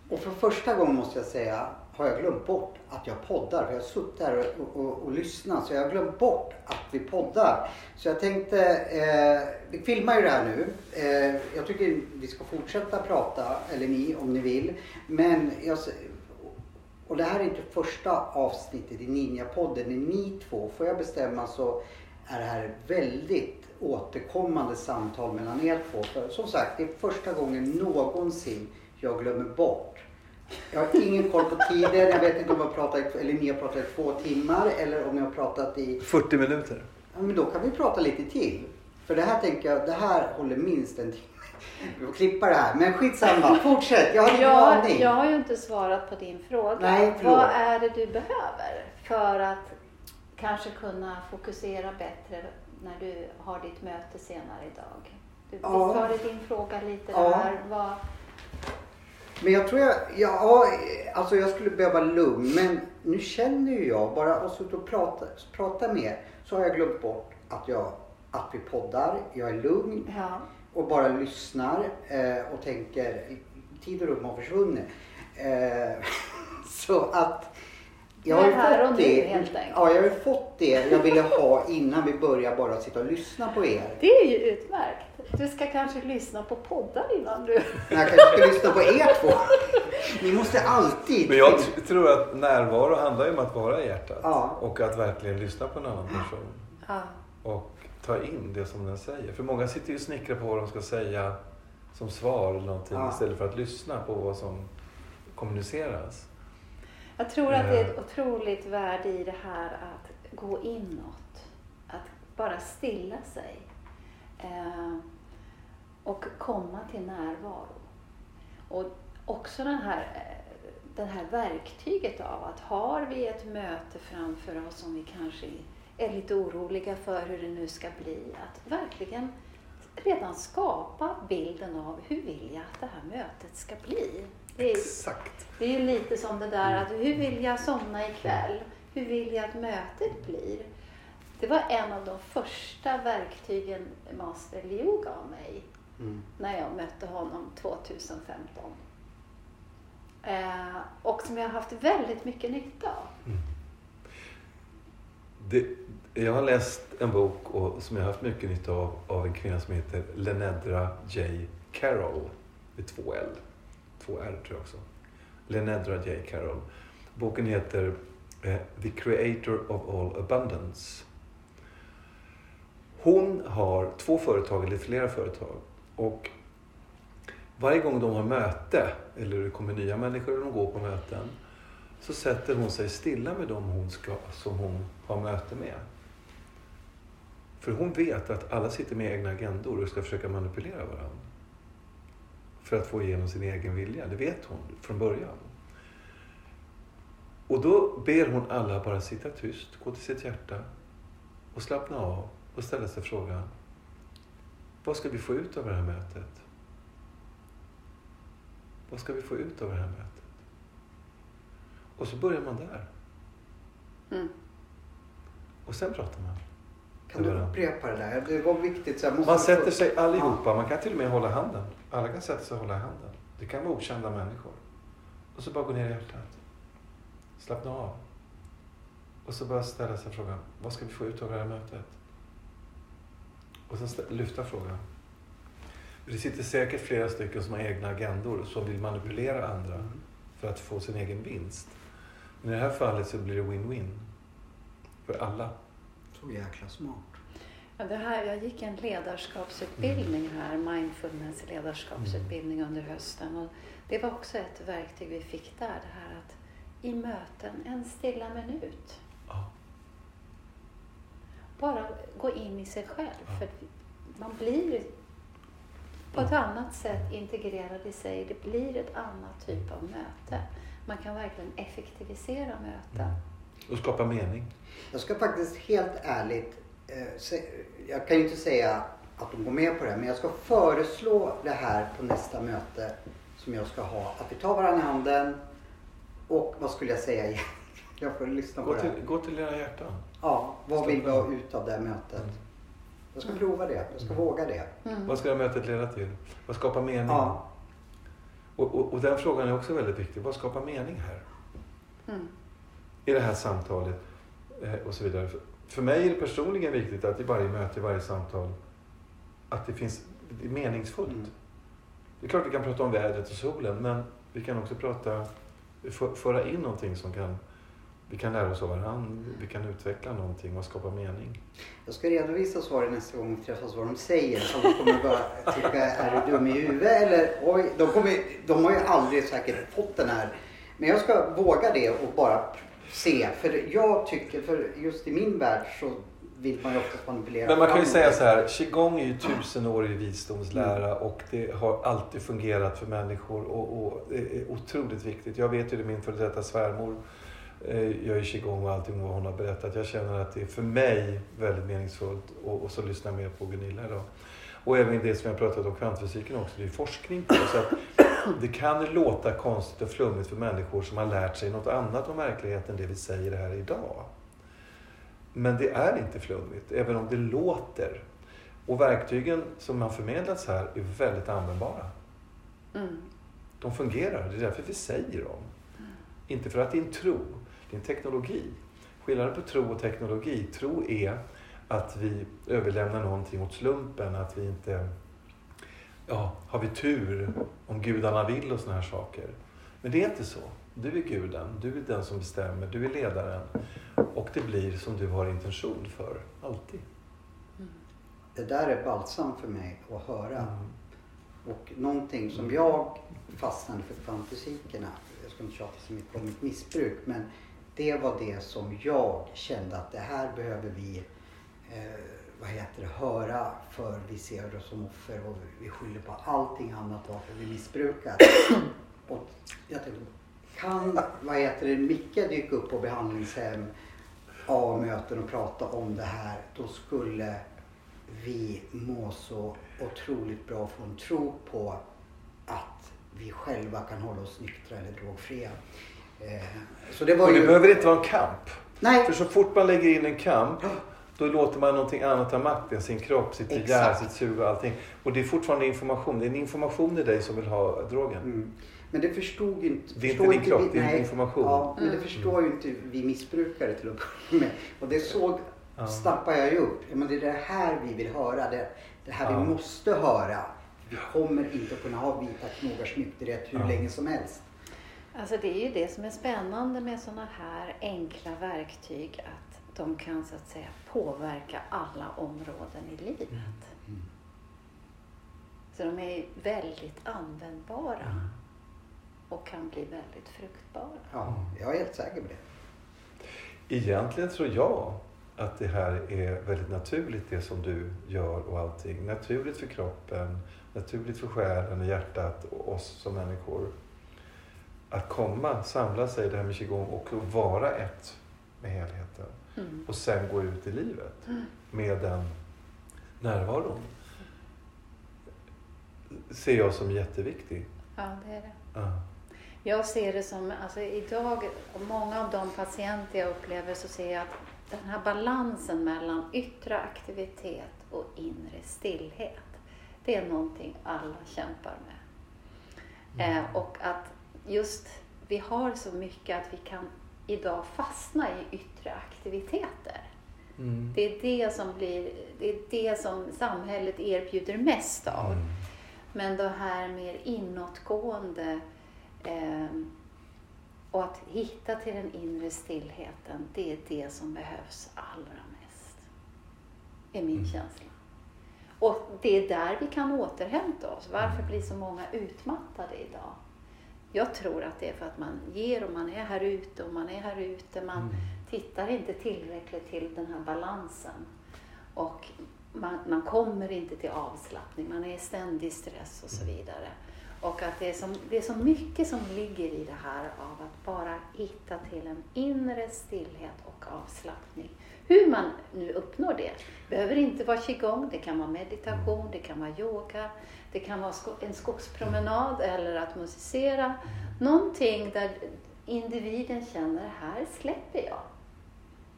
Speaker 2: Och för första gången måste jag säga har jag glömt bort att jag poddar. för Jag har suttit här och, och, och, lyssnat så jag har glömt bort att vi poddar. Så jag tänkte, eh, vi filmar ju det här nu. Eh, jag tycker vi ska fortsätta prata, eller ni om ni vill. Men jag, och det här är inte första avsnittet i Ninja-podden. Är ni två, får jag bestämma så är det här väldigt återkommande samtal mellan er två. För som sagt, det är första gången någonsin jag glömmer bort. Jag har ingen koll på tiden. Jag vet inte om jag pratat, eller ni har pratat i två timmar eller om ni har pratat i...
Speaker 4: 40 minuter.
Speaker 2: Ja, men då kan vi prata lite till. För det här tänker jag, det här håller minst en timme. Vi får klippa det här. Men skitsamma, (laughs) fortsätt. Jag har ingen
Speaker 3: jag,
Speaker 2: aning.
Speaker 3: Jag har ju inte svarat på din fråga.
Speaker 2: Nej,
Speaker 3: Vad är det du behöver för att kanske kunna fokusera bättre när du har ditt möte senare idag? Du, ja. Visst var det din fråga lite ja. där? Vad...
Speaker 2: Men jag tror jag, ja, alltså jag skulle behöva lugn. Men nu känner ju jag, bara att sitta och prata, prata med så har jag glömt bort att, jag, att vi poddar. Jag är lugn.
Speaker 3: Ja
Speaker 2: och bara lyssnar eh, och tänker, tid och rum har försvunnit. Eh, (laughs) så att
Speaker 3: jag har ju fått det. helt.
Speaker 2: Ja, jag har fått det jag ville ha innan vi börjar bara sitta och lyssna på er.
Speaker 3: Det är ju utmärkt. Du ska kanske lyssna på poddar innan du...
Speaker 2: Jag kanske ska lyssna på er två. Ni måste alltid...
Speaker 4: Men jag tror att närvaro handlar ju om att vara i hjärtat. Ja. Och att verkligen lyssna på en annan person.
Speaker 3: Ja.
Speaker 4: Och ta in det som den säger. För många sitter ju och snickrar på vad de ska säga som svar eller någonting ja. istället för att lyssna på vad som kommuniceras.
Speaker 3: Jag tror att det är ett eh. otroligt värde i det här att gå inåt. Att bara stilla sig. Och komma till närvaro. Och också den här, det här verktyget av att har vi ett möte framför oss som vi kanske är lite oroliga för hur det nu ska bli. Att verkligen redan skapa bilden av hur vill jag att det här mötet ska bli.
Speaker 4: Det är, Exakt.
Speaker 3: Det är ju lite som det där att hur vill jag somna ikväll? Hur vill jag att mötet blir? Det var en av de första verktygen Master Leo gav mig mm. när jag mötte honom 2015. Eh, och som jag har haft väldigt mycket nytta av. Mm.
Speaker 4: Det, Jag har läst en bok och, som jag har haft mycket nytta av, av en kvinna som heter Lenedra J. Carroll. Med två L. Två R tror jag också. Lenedra J. Carroll. Boken heter eh, The Creator of All Abundance. Hon har två företag, eller flera företag. Och varje gång de har möte, eller det kommer nya människor och de går på möten, så sätter hon sig stilla med dem hon ska, som hon har möte med. För hon vet att alla sitter med egna agendor och ska försöka manipulera varandra. För att få igenom sin egen vilja. Det vet hon från början. Och då ber hon alla bara sitta tyst, gå till sitt hjärta och slappna av och ställa sig frågan. Vad ska vi få ut av det här mötet? Vad ska vi få ut av det här mötet? Och så börjar man där.
Speaker 3: Mm.
Speaker 4: Och sen pratar man.
Speaker 2: Kan du upprepa det där? Det var viktigt. Så
Speaker 4: Man sätter sig allihopa, man kan till och med hålla handen. Alla kan sätta sig och hålla handen. Det kan vara okända människor. Och så bara gå ner i hjärtat. Slappna av. Och så bara ställa sig frågan, vad ska vi få ut av det här mötet? Och sen lyfta frågan. Det sitter säkert flera stycken som har egna agendor som vill manipulera andra för att få sin egen vinst. Men i det här fallet så blir det win-win. För alla.
Speaker 2: Så jäkla smart.
Speaker 3: Ja, det här, jag gick en ledarskapsutbildning här, mindfulness ledarskapsutbildning under hösten. Och det var också ett verktyg vi fick där, det här att i möten, en stilla minut. Bara gå in i sig själv.
Speaker 4: Ja.
Speaker 3: För man blir på ett annat sätt integrerad i sig. Det blir ett annat typ av möte. Man kan verkligen effektivisera möten.
Speaker 4: Och skapa mening.
Speaker 2: Jag ska faktiskt helt ärligt, eh, jag kan ju inte säga att de går med på det men jag ska föreslå det här på nästa möte som jag ska ha. Att vi tar varandra i handen och vad skulle jag säga igen? (laughs) Jag får lyssna på
Speaker 4: Gå
Speaker 2: det
Speaker 4: till,
Speaker 2: här.
Speaker 4: gå till era hjärtan.
Speaker 2: Ja, vad vill vi ha ut av det här mötet?
Speaker 4: Mm.
Speaker 2: Jag ska prova det, jag ska våga det.
Speaker 3: Mm.
Speaker 4: Vad ska det här mötet leda till? Vad skapar mening?
Speaker 2: Ja,
Speaker 4: Och, och, och den frågan är också väldigt viktig. Vad skapar mening här?
Speaker 3: Mm.
Speaker 4: I det här samtalet eh, och så vidare. För, för mig är det personligen viktigt att i varje möte, i varje samtal, att det finns det är meningsfullt.
Speaker 2: Mm.
Speaker 4: Det är klart vi kan prata om vädret och solen, men vi kan också prata, för, föra in någonting som kan, vi kan lära oss av varandra, vi kan utveckla någonting och skapa mening.
Speaker 2: jag ska redovisa svaren nästa gång vi träffas vad de säger. Så de kommer bara tycka, är du dum i huvudet? Eller oj, de, kommer, de har ju aldrig säkert fått den här. Men jag ska våga det och bara se. För jag tycker, för just i min värld så vill man ju oftast manipulera.
Speaker 4: Men man kan ju säga så här, qigong är ju tusenårig visdomslära och det har alltid fungerat för människor och, och det är otroligt viktigt. Jag vet ju det, min före detta svärmor eh, gör ju qigong och allting vad hon har berättat. Jag känner att det är för mig väldigt meningsfullt och, och så lyssnar jag mer på Gunilla idag. Och även det som jag pratat om kvantfysiken också, det är forskning på. Så att det kan låta konstigt och flummigt för människor som har lärt sig något annat om verkligheten, det vi säger här idag. Men det är inte flummigt, även om det låter. Och verktygen som har förmedlats här är väldigt användbara.
Speaker 3: Mm.
Speaker 4: De fungerar, det är därför vi säger dem. Inte för att det är en tro, det är en teknologi. Skillnaden på tro och teknologi, tro är att vi överlämnar någonting åt slumpen, att vi inte... Ja, har vi tur om gudarna vill och såna här saker. Men det är inte så. Du är guden, du är den som bestämmer, du är ledaren. Och det blir som du har intention för, alltid.
Speaker 2: Det där är balsam för mig att höra.
Speaker 4: Mm.
Speaker 2: Och någonting som jag fastnade för kvantfysikerna, jag ska inte tjata så mycket om mitt missbruk, men det var det som jag kände att det här behöver vi eh, vad heter det, höra för vi ser oss som offer och vi skyller på allting annat varför vi missbrukar. (clears throat) Och jag tänkte, kan vad heter det, Micke dyka upp på behandlingshem, A-möten och prata om det här, då skulle vi må så otroligt bra en tro på att vi själva kan hålla oss nyktra eller drogfria. Eh, Så det var
Speaker 4: Och det
Speaker 2: ju...
Speaker 4: behöver inte vara en kamp.
Speaker 2: Nej,
Speaker 4: För så fort man lägger in en kamp, då låter man någonting annat ta makten. Sin kropp, sitt begär, sitt sug och allting. Och det är fortfarande information. Det är en information i dig som vill ha drogen.
Speaker 2: Mm. Men det förstod ju inte...
Speaker 4: Det är inte din kropp,
Speaker 2: vi-
Speaker 4: det är
Speaker 2: nej.
Speaker 4: information.
Speaker 2: Ja, men det
Speaker 3: Mm.
Speaker 2: förstår ju inte vi missbrukare till att börja med. Och det såg
Speaker 4: Ja.
Speaker 2: snappar jag ju upp. Men det är det här vi vill höra. Det, det här
Speaker 4: Ja.
Speaker 2: vi måste höra. Vi kommer inte att kunna ha vita knogars nykterhet hur
Speaker 4: Ja.
Speaker 2: länge som helst.
Speaker 3: Alltså det är ju det som är spännande med sådana här enkla verktyg att de kan så att säga påverka alla områden i livet.
Speaker 2: Mm.
Speaker 3: Så de är väldigt användbara
Speaker 4: Mm.
Speaker 3: och kan bli väldigt fruktbara.
Speaker 2: Ja, jag är helt säker på det.
Speaker 4: Egentligen tror jag att det här är väldigt naturligt det som du gör och allting. Naturligt för kroppen, naturligt för själen och hjärtat och oss som människor. Att komma, samla sig, det här med qigong och vara ett med helheten.
Speaker 3: Mm.
Speaker 4: Och sen gå ut i livet med den närvaron. Ser jag som jätteviktig.
Speaker 3: Ja, det är det.
Speaker 4: Ja.
Speaker 3: Jag ser det som, alltså idag, och många av de patienter jag upplever så ser jag att den här balansen mellan yttre aktivitet och inre stillhet, det är någonting alla kämpar med. Eh, och att just, vi har så mycket att vi kan idag fastna i yttre aktiviteter.
Speaker 4: Mm.
Speaker 3: Det är det som blir, det är det som samhället erbjuder mest av.
Speaker 4: Mm.
Speaker 3: Men det här mer inåtgående eh, och att hitta till den inre stillheten, det är det som behövs allra mest. Är min
Speaker 4: Mm.
Speaker 3: känsla. Och det är där vi kan återhämta oss. Varför blir så många utmattade idag? Jag tror att det är för att man ger och man är här ute och man är här ute. Man
Speaker 4: Mm.
Speaker 3: tittar inte tillräckligt till den här balansen. Och man, man kommer inte till avslappning, man är i ständig stress och så vidare. Och att det är, som, det är så mycket som ligger i det här av att bara hitta till en inre stillhet och avslappning. Hur man nu uppnår det. behöver inte vara qigong, det kan vara meditation, det kan vara yoga, det kan vara en skogspromenad eller att musicera. Någonting där individen känner, här släpper jag.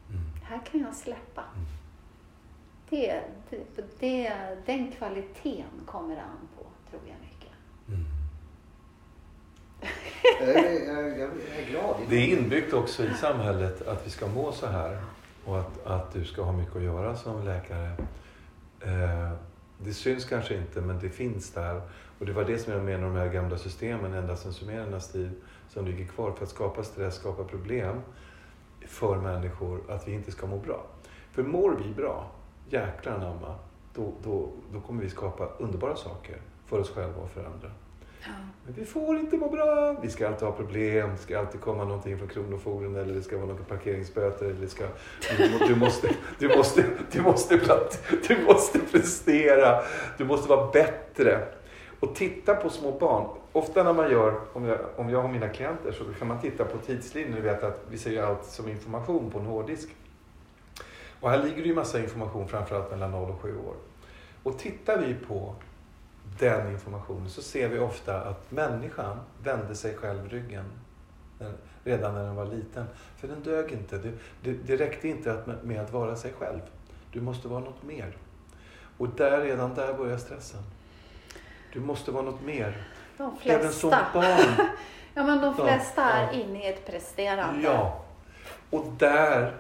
Speaker 4: Mm.
Speaker 3: Här kan jag släppa. Det, det, det, den kvaliteten kommer an på, tror jag.
Speaker 4: Mm.
Speaker 2: Jag, jag, jag är glad.
Speaker 4: Det är inbyggt också i samhället att vi ska må så här och att, att du ska ha mycket att göra som läkare. Eh, det syns kanske inte men det finns där. Och det var det som jag menar med de här gamla systemen ända sedan sumerernas tid som ligger kvar för att skapa stress, skapa problem för människor att vi inte ska må bra. För mår vi bra, jäklar anamma, då, då, då kommer vi skapa underbara saker för oss själva och för andra. Men vi får inte må bra. Vi ska alltid ha problem. Det ska alltid komma någonting från Kronofogden eller det ska vara några parkeringsböter. Eller det ska, du, du, måste, du, måste, du, måste, du måste prestera. Du måste vara bättre. Och titta på små barn. Ofta när man gör, om jag, om jag har mina klienter så kan man titta på tidslinjen. Ni vet att vi ser ju allt som information på en hårddisk. Och här ligger det ju massa information framförallt mellan 0 och 7 år. Och tittar vi på den informationen så ser vi ofta att människan vände sig själv ryggen när- redan när den var liten. För den dög inte. Det, det, det räckte inte att, med att vara sig själv. Du måste vara något mer. Och där, redan där börjar stressen. Du måste vara något mer.
Speaker 3: De
Speaker 4: Även som
Speaker 3: flesta.
Speaker 4: barn. (laughs)
Speaker 3: Ja, men de
Speaker 4: Ja,
Speaker 3: flesta
Speaker 4: ja.
Speaker 3: är inne i ett presterande.
Speaker 4: Ja. Och där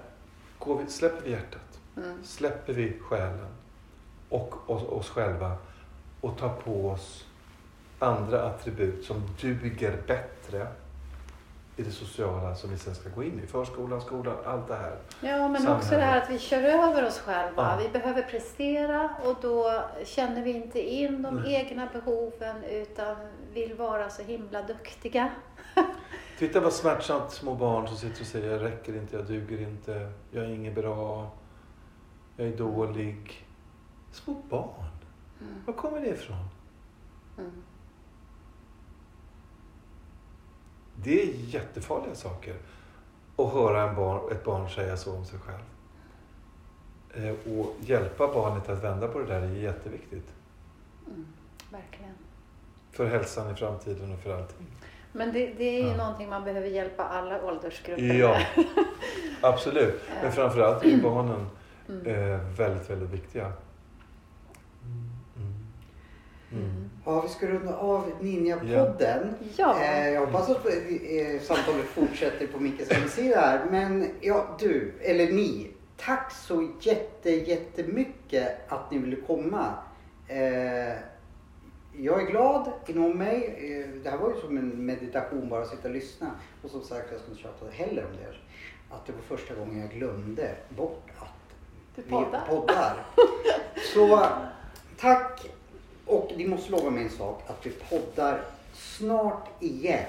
Speaker 4: går vi, släpper vi hjärtat.
Speaker 3: Mm.
Speaker 4: Släpper vi själen och oss, oss själva och tar på oss andra attribut som duger bättre i det sociala som vi sen ska gå in i. Förskolan, skolan, allt det här.
Speaker 3: Ja, men
Speaker 4: Samhället.
Speaker 3: också det här att vi kör över oss själva.
Speaker 4: Ja.
Speaker 3: Vi behöver prestera och då känner vi inte in de
Speaker 4: Nej.
Speaker 3: egna behoven utan vill vara så himla duktiga. (laughs)
Speaker 4: Titta vad smärtsamt små barn som sitter och säger jag räcker inte, jag duger inte, jag är inget bra, jag är dålig. Små barn.
Speaker 3: Mm.
Speaker 4: Var kommer det ifrån?
Speaker 3: Mm.
Speaker 4: Det är jättefarliga saker. Att höra en barn, ett barn säga så om sig själv. Eh, Och hjälpa barnet att vända på det där är jätteviktigt.
Speaker 3: Mm. Verkligen.
Speaker 4: För hälsan i framtiden och för allting.
Speaker 3: Men det, det är ju
Speaker 4: Ja.
Speaker 3: någonting man behöver hjälpa alla åldersgrupper
Speaker 4: Ja, absolut. (laughs) Men framförallt är barnen
Speaker 3: Mm.
Speaker 4: eh, väldigt, väldigt viktiga. Mm.
Speaker 2: Ja, vi ska runda av Ninja-podden.
Speaker 3: Ja.
Speaker 2: Eh, jag hoppas att eh, samtalet fortsätter på Mickes hemsida här. Men ja, du, eller ni, tack så jätte, jättemycket att ni ville komma. Eh, jag är glad inom mig. Eh, det här var ju som en meditation bara att sitta och lyssna. Och som sagt, jag ska inte tjata heller om det. Att det var första gången jag glömde bort att
Speaker 3: Du
Speaker 2: vi
Speaker 3: poddar.
Speaker 2: poddar. (laughs) Så tack. Och ni måste lova mig en sak. Att vi poddar snart igen.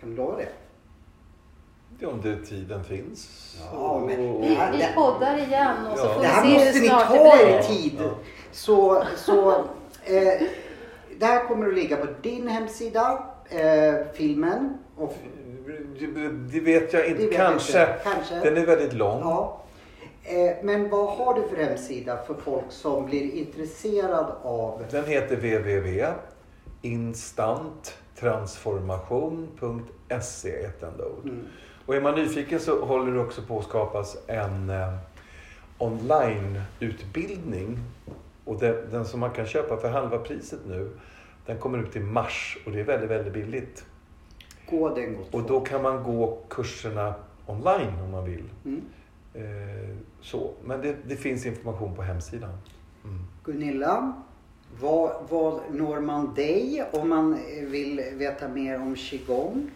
Speaker 2: Kan du lova det?
Speaker 4: Ja, om det tiden finns.
Speaker 2: Ja, men-
Speaker 3: Vi, vi poddar igen och så får
Speaker 2: Det
Speaker 3: vi
Speaker 2: här
Speaker 3: se
Speaker 2: måste
Speaker 3: hur
Speaker 2: ni
Speaker 3: snart
Speaker 2: ta
Speaker 3: det
Speaker 2: er
Speaker 3: blir.
Speaker 2: tid.
Speaker 4: Ja.
Speaker 2: Så, så eh, det här kommer att ligga på din hemsida, eh, filmen. Och,
Speaker 4: Det vet jag inte.
Speaker 2: Det vet
Speaker 4: Kanske.
Speaker 2: jag inte. Kanske.
Speaker 4: Den är väldigt lång.
Speaker 2: ja. Eh, men vad har du för hemsida för folk som blir intresserad av
Speaker 4: Den heter www.instanttransformation.se ett enda ord.
Speaker 2: Mm.
Speaker 4: Och är man nyfiken så håller det också på att skapas en eh, onlineutbildning. Och den, den som man kan köpa för halva priset nu, den kommer ut i mars och det är väldigt, väldigt billigt.
Speaker 2: Gå den gott
Speaker 4: Och då kan man gå kurserna online om man vill.
Speaker 2: Mm.
Speaker 4: Eh, så. Men det, det finns information på hemsidan. Mm.
Speaker 2: Gunilla, vad, vad når man dig om man vill veta mer om qigong?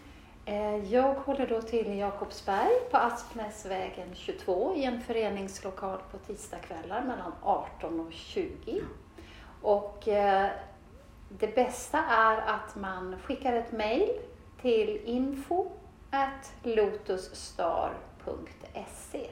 Speaker 3: Eh, Jag håller då till i Jakobsberg på Aspnäsvägen 22 i en föreningslokal på tisdagskvällar mellan 18 och 20. Och eh, det bästa är att man skickar ett mejl till info lotusstar.se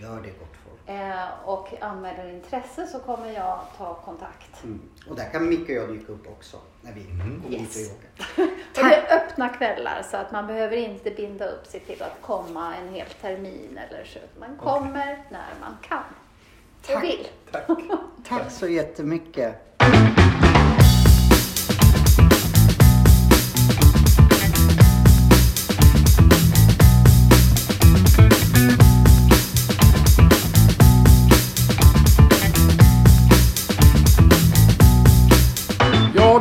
Speaker 2: Gör det gott folk.
Speaker 3: eh, och anmäler intresse så kommer jag ta kontakt.
Speaker 2: Mm. Och där kan Micke och jag dyka upp också när vi
Speaker 4: Mm.
Speaker 2: kommer
Speaker 3: Yes.
Speaker 2: och åker. (laughs)
Speaker 3: Och det är öppna kvällar så att man behöver inte binda upp sig till att komma en hel termin eller så. Man kommer när man kan
Speaker 2: Tack.
Speaker 3: och vill.
Speaker 4: Tack. (laughs)
Speaker 2: Tack så jättemycket.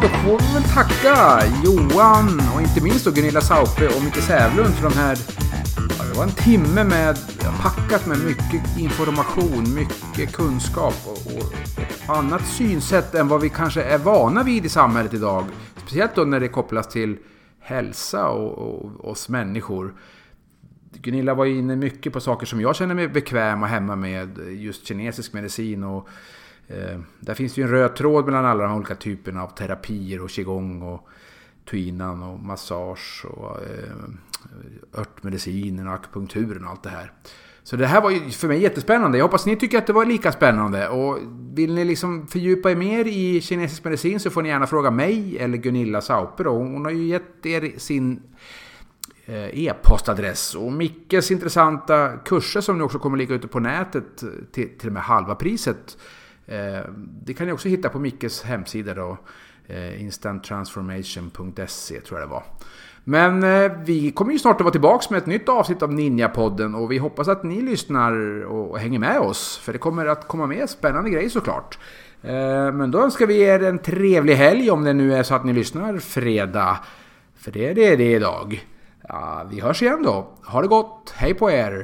Speaker 1: Får vi väl tacka Johan och inte minst då Gunilla Saupe och Micke Sävlund för de här... Ja, det var en timme med packat med mycket information, mycket kunskap och, och ett annat synsätt än vad vi kanske är vana vid i samhället idag. Speciellt då när det kopplas till hälsa och, och oss människor. Gunilla var ju inne mycket på saker som jag känner mig bekväm och hemma med. Just kinesisk medicin och eh, där finns det ju en röd tråd mellan alla de olika typerna av terapier och qigong och tuinan och massage och eh, örtmedicinen och akupunkturen och allt det här. Så det här var ju för mig jättespännande. Jag hoppas ni tycker att det var lika spännande. Och vill ni liksom fördjupa er mer i kinesisk medicin så får ni gärna fråga mig eller Gunilla Sauper. Hon har ju gett er sin eh, e-postadress och Mickes intressanta kurser som nu också kommer ligga ute på nätet eh, till, till och med halva priset. Eh, det kan ni också hitta på Mickes hemsida då. Eh, Instanttransformation.se tror jag det var. Men eh, vi kommer ju snart att vara tillbaka med ett nytt avsnitt av Ninja-podden och vi hoppas att ni lyssnar och, hänger med oss. För det kommer att komma med spännande grejer såklart. Men då önskar vi er en trevlig helg om det nu är så att ni lyssnar fredag. För det är det det är idag. Ja, vi hörs igen då. Ha det gott. Hej på er!